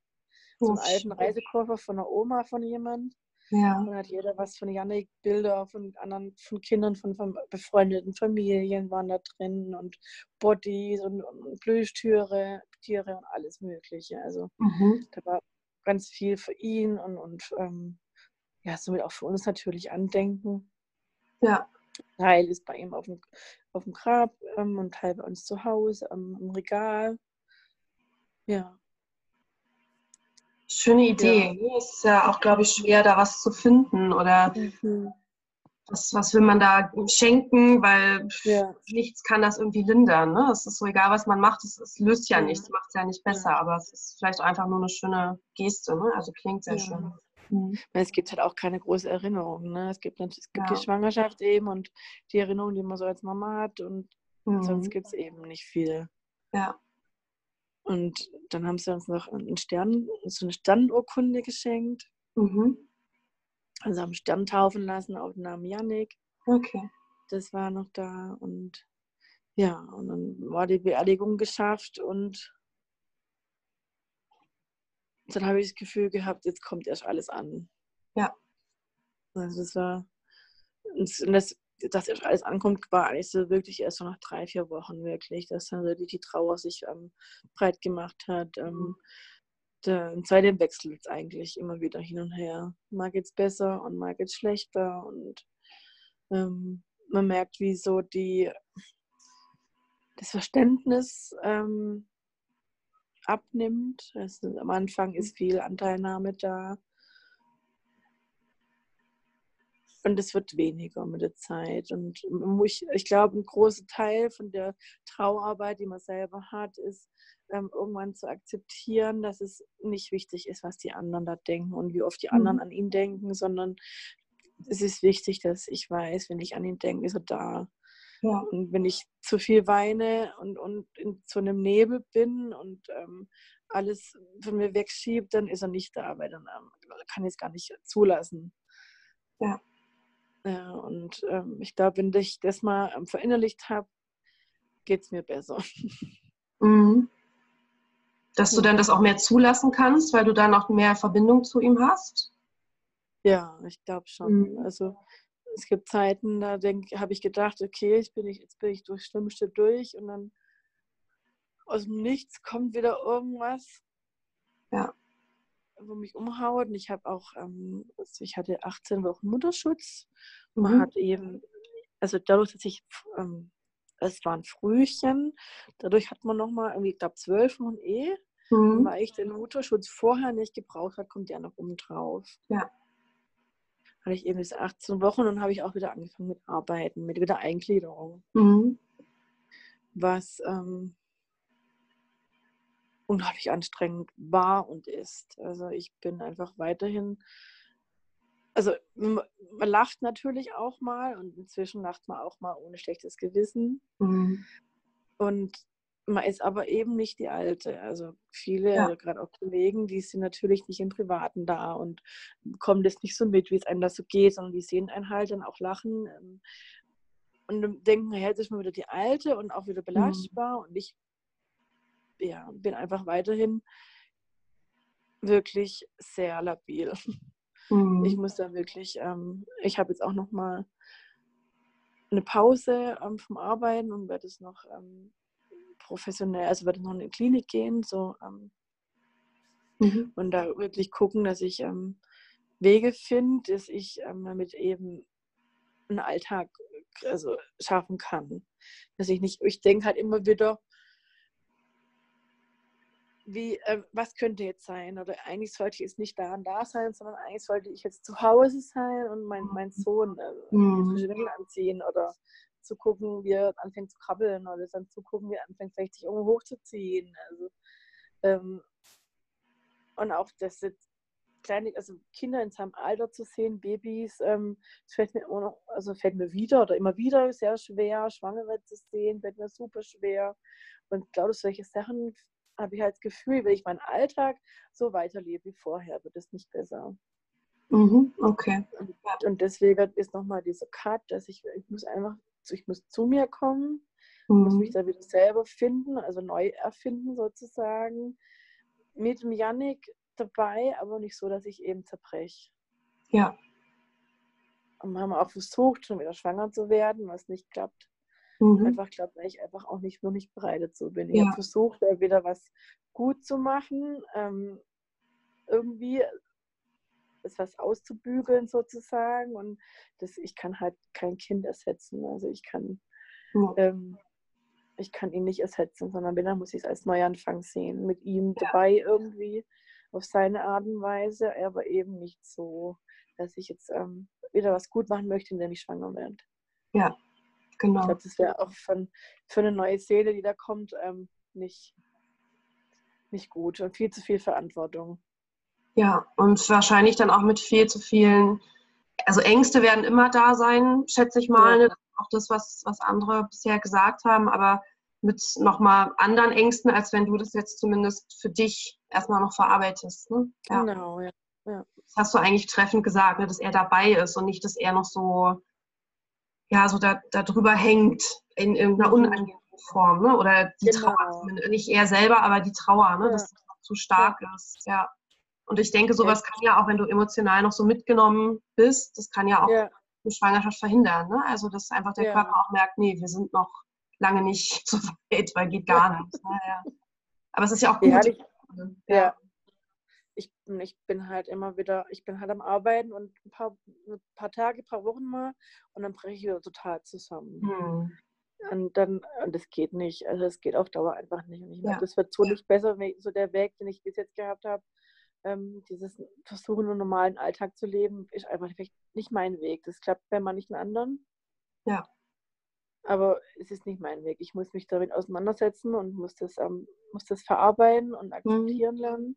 So einen oh, alten Reisekoffer von der Oma von jemand. Ja. Und dann hat jeder was von Janik, Bilder von anderen, von Kindern, von, von befreundeten Familien waren da drin und Bodies und, und Plüschtüre, Tiere und alles Mögliche. Also mhm. da war ganz viel für ihn und, und ähm, ja, somit auch für uns natürlich Andenken. Ja. Teil ist bei ihm auf dem, auf dem Grab ähm, und Teil bei uns zu Hause am, am Regal. Ja. Schöne Idee. Ja. Es ist ja auch, glaube ich, schwer, da was zu finden oder mhm. was, was will man da schenken, weil ja. nichts kann das irgendwie lindern. Ne? Es ist so egal, was man macht, es, es löst ja, ja. nichts, macht es ja nicht besser, aber es ist vielleicht einfach nur eine schöne Geste. Ne? Also klingt sehr schön. Mhm. Es gibt halt auch keine große Erinnerung. Ne? Es gibt, es gibt ja. die Schwangerschaft eben und die Erinnerung, die man so als Mama hat und mhm. sonst gibt es eben nicht viel. Ja. Und dann haben sie uns noch einen Stern, so eine Sternurkunde geschenkt. Mhm. Also haben Stern taufen lassen auf den Namen Yannick. Okay. Das war noch da und ja, und dann war die Beerdigung geschafft und dann habe ich das Gefühl gehabt, jetzt kommt erst alles an. Ja. Also das war, und das, dass erst alles ankommt, war eigentlich so wirklich erst so nach drei, vier Wochen wirklich, dass dann wirklich die Trauer sich ähm, breit gemacht hat. Ähm, mhm. der, seitdem wechselt es eigentlich immer wieder hin und her. Mal geht es besser und mal geht es schlechter und ähm, man merkt, wie so die, das Verständnis ähm, abnimmt. Also am Anfang ist viel Anteilnahme da. Und es wird weniger mit der Zeit. Und ich, ich glaube, ein großer Teil von der Trauarbeit, die man selber hat, ist ähm, irgendwann zu akzeptieren, dass es nicht wichtig ist, was die anderen da denken und wie oft die anderen mhm. an ihn denken, sondern es ist wichtig, dass ich weiß, wenn ich an ihn denke, ist er da. Ja. Und wenn ich zu viel weine und, und in so einem Nebel bin und ähm, alles von mir wegschiebt, dann ist er nicht da, weil dann ähm, kann ich es gar nicht zulassen. Ja. Ja, und ähm, ich glaube, wenn ich das mal ähm, verinnerlicht habe, geht es mir besser. Mhm. Dass du dann das auch mehr zulassen kannst, weil du dann auch mehr Verbindung zu ihm hast? Ja, ich glaube schon. Mhm. Also es gibt Zeiten, da habe ich gedacht, okay, ich bin ich, jetzt bin ich durch Schlimmste durch und dann aus dem Nichts kommt wieder irgendwas, ja. Wo mich umhaut. Und ich habe auch, ähm, also ich hatte 18 Wochen Mutterschutz. Mhm. Man hat eben, also dadurch, dass ich, ähm, es waren Frühchen, dadurch hat man nochmal irgendwie, ich glaube, zwölf Wochen eh. Mhm. Weil ich den Mutterschutz vorher nicht gebraucht habe, kommt ja noch oben drauf. Ja hatte ich eben diese 18 Wochen und habe ich auch wieder angefangen mit Arbeiten, mit wieder Eingliederung. Mhm. Was ähm, unglaublich anstrengend war und ist. Also ich bin einfach weiterhin, also man lacht natürlich auch mal und inzwischen lacht man auch mal ohne schlechtes Gewissen. Mhm. Und man ist aber eben nicht die Alte. Also viele, ja. gerade auch Kollegen, die sind natürlich nicht im Privaten da und bekommen das nicht so mit, wie es einem das so geht, sondern die sehen einen halt dann auch lachen ähm, und denken, jetzt ist mal wieder die Alte und auch wieder mhm. belastbar. Mhm. Und ich ja, bin einfach weiterhin wirklich sehr labil. Mhm. Ich muss da wirklich, ähm, ich habe jetzt auch noch mal eine Pause ähm, vom Arbeiten und werde es noch ähm, professionell, also werde noch in die Klinik gehen, so ähm, mhm. und da wirklich gucken, dass ich ähm, Wege finde, dass ich ähm, damit eben einen Alltag also schaffen kann. Dass ich nicht, ich denke halt immer wieder, wie, äh, was könnte jetzt sein? Oder eigentlich sollte ich jetzt nicht da und da sein, sondern eigentlich sollte ich jetzt zu Hause sein und mein, mein Sohn äh, mhm. anziehen oder zu gucken, wie er anfängt zu krabbeln oder dann zu gucken, wie er anfängt, vielleicht sich irgendwo hochzuziehen. Also, ähm, und auch das jetzt kleine, also Kinder in seinem Alter zu sehen, Babys, ähm, das fällt mir immer noch, also fällt mir wieder oder immer wieder sehr schwer, Schwangere zu sehen, fällt mir super schwer. Und ich glaube, solche Sachen habe ich halt das Gefühl, wenn ich meinen Alltag so weiterlebe wie vorher, wird es nicht besser. Mhm, okay. Und, und deswegen ist nochmal dieser Cut, dass ich, ich muss einfach ich muss zu mir kommen, mhm. muss mich da wieder selber finden, also neu erfinden sozusagen. Mit dem Yannick dabei, aber nicht so, dass ich eben zerbreche. Ja. Und wir haben auch versucht, schon wieder schwanger zu werden, was nicht klappt. Mhm. Einfach weil ich einfach auch nicht, nur nicht bereit dazu bin. Ich habe versucht, wieder was gut zu machen. Ähm, irgendwie ist was auszubügeln sozusagen. Und das, ich kann halt kein Kind ersetzen. Also ich kann, ja. ähm, ich kann ihn nicht ersetzen, sondern wenn, dann muss ich es als Neuanfang sehen. Mit ihm ja. dabei irgendwie auf seine Art und Weise, aber eben nicht so, dass ich jetzt ähm, wieder was gut machen möchte, indem ich schwanger werde. Ja, genau. Ich glaube, das wäre auch von, für eine neue Seele, die da kommt, ähm, nicht, nicht gut und viel zu viel Verantwortung. Ja, und wahrscheinlich dann auch mit viel zu vielen, also Ängste werden immer da sein, schätze ich mal. Ja. Ne? Auch das, was, was andere bisher gesagt haben, aber mit nochmal anderen Ängsten, als wenn du das jetzt zumindest für dich erstmal noch verarbeitest. Ne? Ja. Genau, ja. ja. Das hast du eigentlich treffend gesagt, ne? dass er dabei ist und nicht, dass er noch so, ja, so da, da drüber hängt in irgendeiner mhm. unangenehmen Form. Ne? Oder die genau. Trauer, nicht er selber, aber die Trauer, ne? Ja. dass das zu stark ist. Ja. Und ich denke, sowas kann ja auch, wenn du emotional noch so mitgenommen bist, das kann ja auch ja. eine Schwangerschaft verhindern. Ne? Also, dass einfach der ja. Körper auch merkt, nee, wir sind noch lange nicht so weit, weil geht gar nicht. Ne? Ja. Aber es ist ja auch gut. Ja, ich, ja. Ich, ich bin halt immer wieder, ich bin halt am Arbeiten und ein paar, ein paar Tage, ein paar Wochen mal und dann breche ich wieder total zusammen. Hm. Und dann, und das geht nicht. Also es geht auf Dauer einfach nicht. Und ich merke, das wird so nicht besser, so der Weg, den ich bis jetzt gehabt habe, ähm, dieses Versuchen, einen normalen Alltag zu leben, ist einfach nicht mein Weg. Das klappt bei manchen anderen. Ja. Aber es ist nicht mein Weg. Ich muss mich damit auseinandersetzen und muss das, ähm, muss das verarbeiten und akzeptieren mhm. lernen.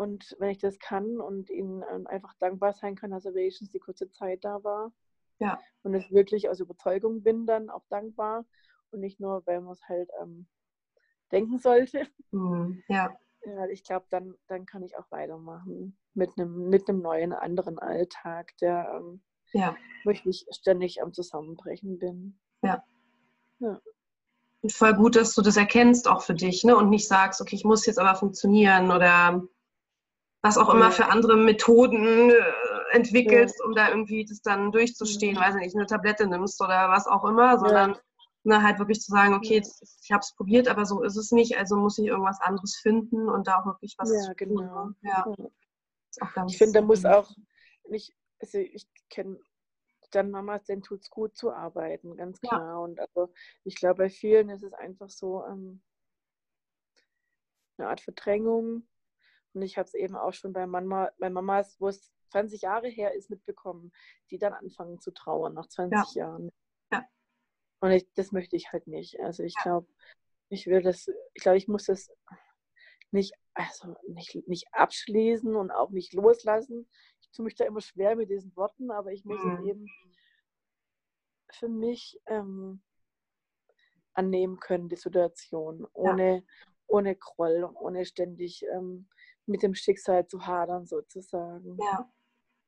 Und wenn ich das kann und ihnen ähm, einfach dankbar sein kann, dass er wenigstens die kurze Zeit da war. Ja. Und es wirklich aus Überzeugung bin, dann auch dankbar. Und nicht nur, weil man es halt ähm, denken sollte. Mhm. Ja. Ja, ich glaube, dann, dann kann ich auch weitermachen mit einem, mit einem neuen, anderen Alltag, der, ähm, ja. wo ich nicht ständig am Zusammenbrechen bin. Ja. ja. Und voll gut, dass du das erkennst auch für dich, ne? Und nicht sagst, okay, ich muss jetzt aber funktionieren oder was auch immer für andere Methoden äh, entwickelst, um da irgendwie das dann durchzustehen, weiß ich nicht, eine Tablette nimmst oder was auch immer, sondern ne, halt wirklich zu sagen, okay, ich habe es probiert, aber so ist es nicht, also muss ich irgendwas anderes finden und da auch wirklich was ja, genau. tun. Ja, ich finde, da muss auch nicht, also ich kenne dann Mamas, denen tut es gut zu arbeiten, ganz klar. Ja. Und also ich glaube, bei vielen ist es einfach so ähm, eine Art Verdrängung. Und ich habe es eben auch schon bei, Mama, bei Mamas, wo es 20 Jahre her ist, mitbekommen, die dann anfangen zu trauern nach 20 ja. Jahren. Ja. Und ich, das möchte ich halt nicht. Also ich glaube, ich will das, ich glaube, ich muss das nicht, also nicht, nicht abschließen und auch nicht loslassen. Ich tue mich da immer schwer mit diesen Worten, aber ich muss mhm. es eben für mich ähm, annehmen können, die Situation, ohne, ja. ohne Groll und ohne ständig ähm, mit dem Schicksal zu hadern, sozusagen. Ja.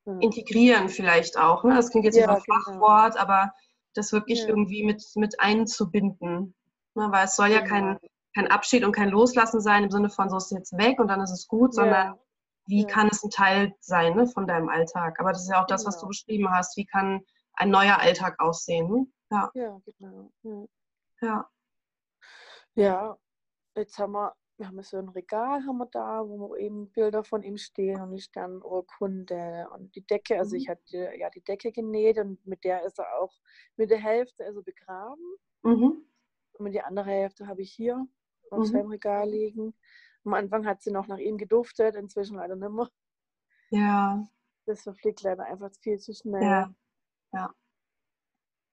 ja. Integrieren vielleicht auch. Ne? Das klingt jetzt ja, ein genau. Fachwort, genau. aber das wirklich ja. irgendwie mit, mit einzubinden. Ne? Weil es soll ja kein, kein Abschied und kein Loslassen sein im Sinne von, so ist es jetzt weg und dann ist es gut, sondern wie kann es ein Teil sein ne, von deinem Alltag? Aber das ist ja auch das, was du genau. beschrieben hast. Wie kann ein neuer Alltag aussehen? Ne? Ja. ja, genau. Ja. ja, jetzt haben wir wir haben so ein Regal haben wir da, wo eben Bilder von ihm stehen und die Sternurkunde und die Decke. Also ich mhm. hatte ja die Decke genäht und mit der ist er auch mit der Hälfte also begraben. Mhm. Und mit der anderen Hälfte habe ich hier auf mhm. seinem Regal liegen. Am Anfang hat sie noch nach ihm geduftet, inzwischen leider nicht mehr. Ja. Das verfliegt leider einfach viel zu schnell. Ja. ja.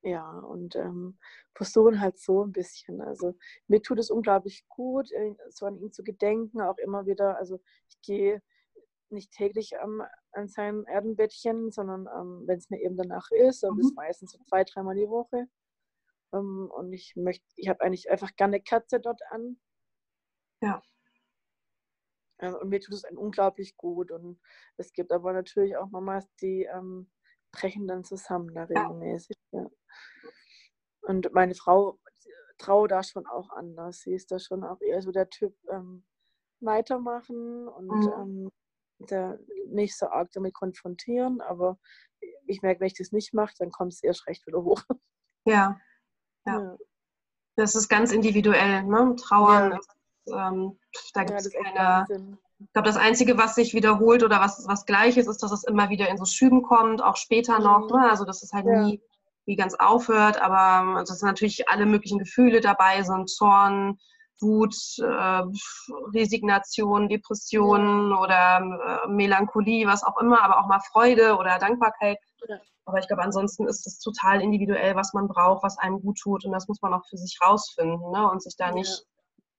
Ja, und ähm, versuchen halt so ein bisschen. Also mir tut es unglaublich gut, äh, so an ihn zu gedenken, auch immer wieder. Also ich gehe nicht täglich ähm, an sein Erdenbettchen, sondern ähm, wenn es mir eben danach ist, aber mhm. das meistens so zwei, dreimal die Woche. Ähm, und ich möchte, ich habe eigentlich einfach gerne eine Katze dort an. Ja. Ähm, und mir tut es unglaublich gut. Und es gibt aber natürlich auch Mamas, die ähm, brechen dann zusammen da regelmäßig. Ja. ja. Und meine Frau traut da schon auch anders. Sie ist da schon auch eher so der Typ ähm, weitermachen und mhm. ähm, der nicht so arg damit konfrontieren. Aber ich merke, wenn ich das nicht mache, dann kommt es erst recht wieder hoch. Ja. ja. ja. Das ist ganz individuell. Ne? Trauern, ja. ist, ähm, da gibt es keine. Ich glaube, das Einzige, was sich wiederholt oder was, was gleich ist, ist, dass es immer wieder in so Schüben kommt, auch später noch. Mhm. Ne? Also, dass es halt nie wie ganz aufhört, aber also es sind natürlich alle möglichen Gefühle dabei, ein Zorn, Wut, äh, Resignation, Depression oder äh, Melancholie, was auch immer, aber auch mal Freude oder Dankbarkeit. Aber ich glaube, ansonsten ist es total individuell, was man braucht, was einem gut tut. Und das muss man auch für sich rausfinden ne? und sich da nicht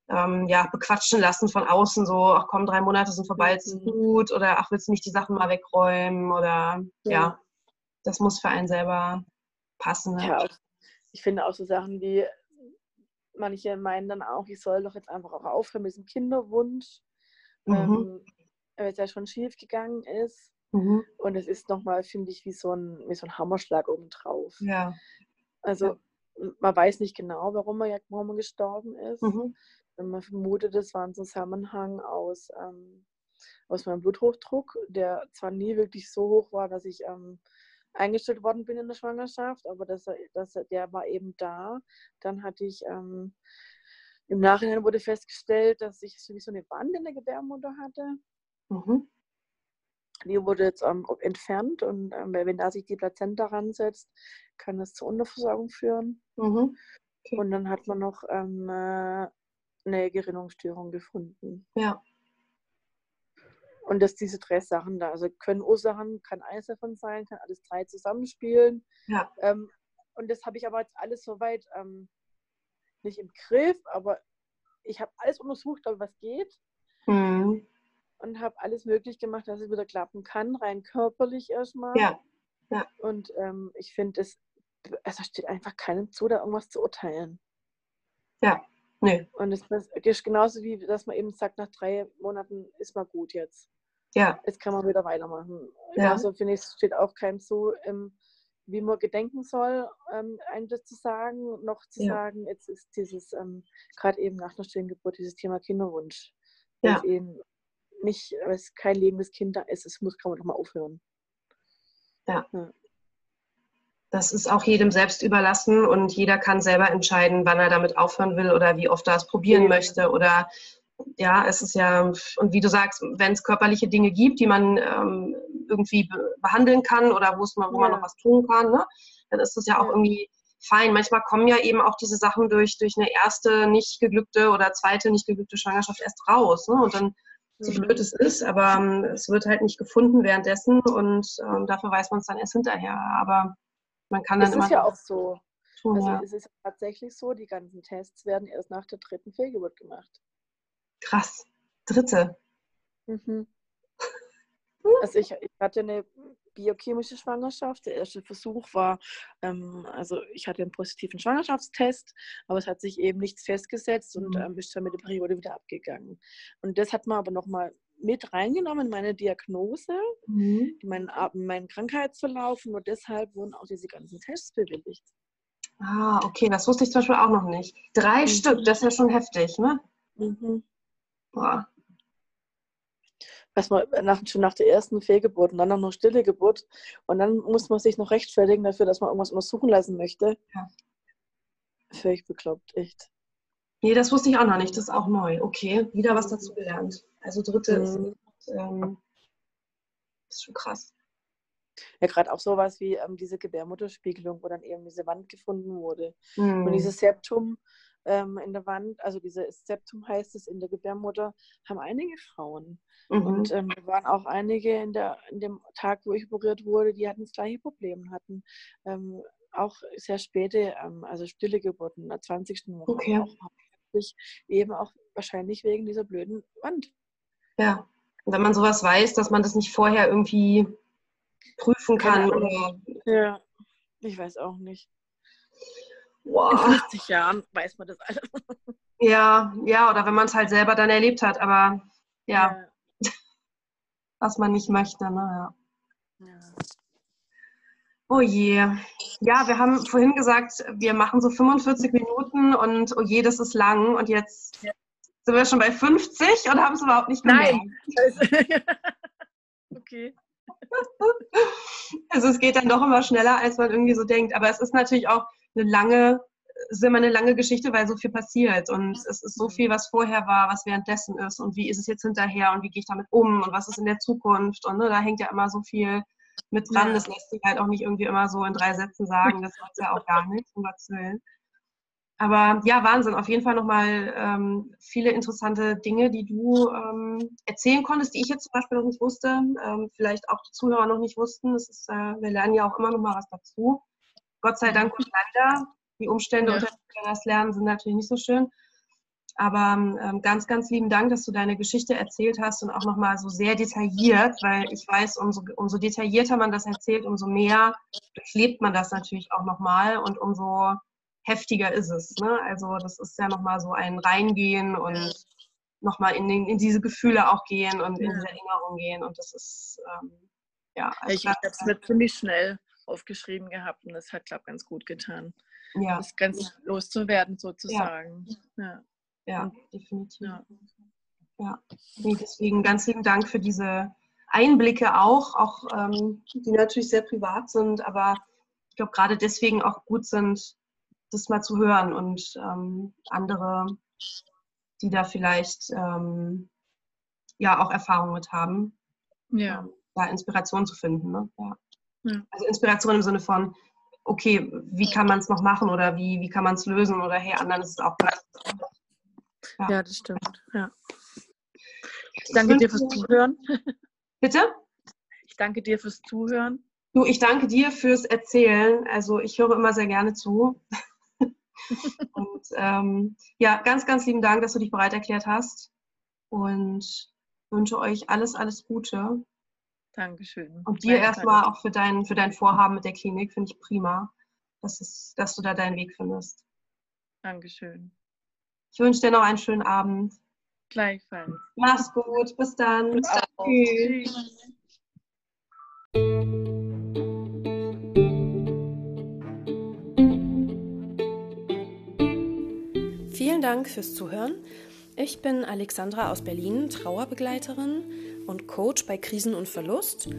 ja. Ähm, ja, bequatschen lassen von außen, so, ach komm, drei Monate sind vorbei, jetzt ist mhm. gut. Oder ach, willst du nicht die Sachen mal wegräumen? Oder ja, ja das muss für einen selber passen. Ne? Ja, ich finde auch so Sachen wie, manche meinen dann auch, ich soll doch jetzt einfach auch aufhören mit diesem Kinderwunsch, mhm. ähm, weil es ja schon schief gegangen ist. Mhm. Und es ist nochmal, finde ich, wie so, ein, wie so ein Hammerschlag obendrauf. Ja. Also ja. man weiß nicht genau, warum er, warum er gestorben ist. Mhm. Man vermutet, es war ein Zusammenhang aus, ähm, aus meinem Bluthochdruck, der zwar nie wirklich so hoch war, dass ich ähm, eingestellt worden bin in der Schwangerschaft, aber das, das, der war eben da. Dann hatte ich ähm, im Nachhinein wurde festgestellt, dass ich sowieso eine Wand in der Gebärmutter hatte. Mhm. Die wurde jetzt ähm, entfernt und ähm, wenn da sich die Plazenta ransetzt, kann das zur Unterversorgung führen. Mhm. Okay. Und dann hat man noch ähm, äh, eine Gerinnungsstörung gefunden. Ja. Und dass diese drei Sachen da, also können Ursachen, kann eines davon sein, kann alles drei zusammenspielen. Ja. Ähm, und das habe ich aber jetzt alles soweit ähm, nicht im Griff, aber ich habe alles untersucht, ob was geht. Mhm. Und habe alles möglich gemacht, dass es wieder klappen kann, rein körperlich erstmal. Ja. ja. Und ähm, ich finde, es also steht einfach keinem zu, da irgendwas zu urteilen. Ja, nee. Und es ist genauso wie, dass man eben sagt, nach drei Monaten ist mal gut jetzt ja. jetzt kann man wieder weitermachen. Ja. Also finde ich, es steht auch keinem so, ähm, wie man gedenken soll, ähm, einem das zu sagen, noch zu Ja. sagen, jetzt ist dieses, ähm, gerade eben nach einer stillen Geburt, dieses Thema Kinderwunsch. Ja. Eben nicht, weil es kein lebendes Kind da ist, es muss, kann man doch mal aufhören. Das ist auch jedem selbst überlassen und jeder kann selber entscheiden, wann er damit aufhören will oder wie oft er es probieren Ja. möchte. Oder ja, es ist ja, und wie du sagst, wenn es körperliche Dinge gibt, die man ähm, irgendwie be behandeln kann oder wo mal, wo man noch was tun kann, ne, dann ist das ja auch irgendwie fein. Manchmal kommen ja eben auch diese Sachen durch, durch eine erste nicht geglückte oder zweite nicht geglückte Schwangerschaft erst raus. Ne? Und dann so Mhm. blöd es ist, aber ähm, es wird halt nicht gefunden währenddessen und ähm, dafür weiß man es dann erst hinterher. Aber man kann dann Es immer ist ja auch so. tun, Also ja. es ist tatsächlich so, die ganzen Tests werden erst nach der dritten Fehlgeburt gemacht. Krass. Dritte. Mhm. Also ich, ich hatte eine biochemische Schwangerschaft. Der erste Versuch war, ähm, also ich hatte einen positiven Schwangerschaftstest, aber es hat sich eben nichts festgesetzt und Mhm. ähm, ist dann mit der Periode wieder abgegangen. Und das hat man aber nochmal mit reingenommen in meine Diagnose, Mhm. in meinen, meinen Krankheitsverlauf. Nur deshalb wurden auch diese ganzen Tests bewilligt. Ah, okay, das wusste ich zum Beispiel auch noch nicht. Drei Mhm. Stück, das ist ja schon heftig, ne? Mhm. Boah. was man nach, schon nach der ersten Fehlgeburt und dann noch eine stille Geburt und dann muss man sich noch rechtfertigen dafür, dass man irgendwas untersuchen lassen möchte. Ja. Völlig bekloppt, echt. Nee, das wusste ich auch noch nicht. Das ist auch neu. Okay, wieder was dazu gelernt. Also dritte ist, Mhm. ähm, ist schon krass. Ja, gerade auch sowas wie ähm, diese Gebärmutterspiegelung, wo dann eben diese Wand gefunden wurde. Mhm. Und dieses Septum ähm, in der Wand, also dieses Septum heißt es in der Gebärmutter, haben einige Frauen. Mhm. Und ähm, da waren auch einige in, der, in dem Tag, wo ich operiert wurde, die hatten das gleiche Problem, hatten ähm, auch sehr späte, ähm, also stille Geburten, in der 20. Woche. Okay. Auch eben auch wahrscheinlich wegen dieser blöden Wand. Ja. Und wenn man sowas weiß, dass man das nicht vorher irgendwie prüfen kann oder Ja, ich weiß auch nicht. In Boah. 50 Jahren weiß man das alles. Ja, ja, oder wenn man es halt selber dann erlebt hat, aber ja, was man nicht möchte, ne? Ja. ja. Oh je. Ja, wir haben vorhin gesagt, wir machen so 45 Minuten und oh je, das ist lang. Und jetzt Ja. sind wir schon bei 50 und haben es überhaupt nicht gemerkt. Nein. okay. Also es geht dann doch immer schneller, als man irgendwie so denkt. Aber es ist natürlich auch eine lange, es ist immer eine lange Geschichte, weil so viel passiert. Und es ist so viel, was vorher war, was währenddessen ist und wie ist es jetzt hinterher und wie gehe ich damit um und was ist in der Zukunft. Und ne, da hängt ja immer so viel mit dran. Das lässt sich halt auch nicht irgendwie immer so in drei Sätzen sagen. Das macht ja auch gar nicht, um Gottes Willen. Aber ja, Wahnsinn. Auf jeden Fall nochmal ähm, viele interessante Dinge, die du ähm, erzählen konntest, die ich jetzt zum Beispiel noch nicht wusste, ähm, vielleicht auch die Zuhörer noch nicht wussten. Das ist, äh, wir lernen ja auch immer noch mal was dazu. Gott sei Dank und leider. Die Umstände, Ja. unter denen wir das lernen, sind natürlich nicht so schön. Aber ähm, ganz, ganz lieben Dank, dass du deine Geschichte erzählt hast und auch nochmal so sehr detailliert, weil ich weiß, umso, umso detaillierter man das erzählt, umso mehr durchlebt man das natürlich auch nochmal und umso heftiger ist es. Ne? Also das ist ja nochmal so ein Reingehen und nochmal in, den, in diese Gefühle auch gehen und in diese Erinnerung gehen. Und das ist, ähm, ja, also Ich ganz, es mir ziemlich schnell aufgeschrieben gehabt und das hat, glaube ich, ganz gut getan, ja, das ganz loszuwerden sozusagen. Ja. ja, definitiv. Ja. Deswegen ganz lieben Dank für diese Einblicke auch, auch ähm, die natürlich sehr privat sind, aber ich glaube gerade deswegen auch gut sind, das mal zu hören und ähm, andere, die da vielleicht ähm, ja auch Erfahrung mit haben, ja. ähm, da Inspiration zu finden. Ne? Ja. Ja. Also Inspiration im Sinne von, okay, wie kann man es noch machen oder wie, wie kann man es lösen oder hey, anderen ist es auch gut. Ja. ja, das stimmt. Ja. Ich danke dir fürs Zuhören. Bitte? Ich danke dir fürs Zuhören. Du, ich danke dir fürs Erzählen. Also ich höre immer sehr gerne zu. Und ähm, ja, ganz, ganz lieben Dank, dass du dich bereit erklärt hast. Und wünsche euch alles, alles Gute. Dankeschön. Und dir erstmal auch für dein, für dein Vorhaben mit der Klinik, finde ich prima, dass, es, dass du da deinen Weg findest. Dankeschön. Ich wünsche dir noch einen schönen Abend. Gleichfalls. Mach's gut. Bis dann. Bis dann. Tschüss. Tschüss. Vielen Dank fürs Zuhören. Ich bin Alexandra aus Berlin, Trauerbegleiterin und Coach bei Krisen und Verlust.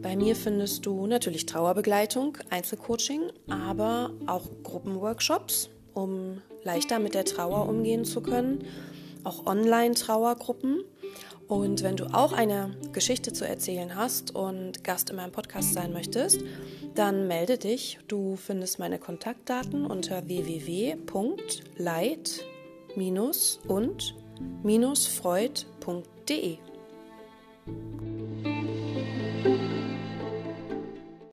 Bei mir findest du natürlich Trauerbegleitung, Einzelcoaching, aber auch Gruppenworkshops, um leichter mit der Trauer umgehen zu können, auch Online-Trauergruppen. Und wenn du auch eine Geschichte zu erzählen hast und Gast in meinem Podcast sein möchtest, dann melde dich. Du findest meine Kontaktdaten unter www.leid- und freud.de.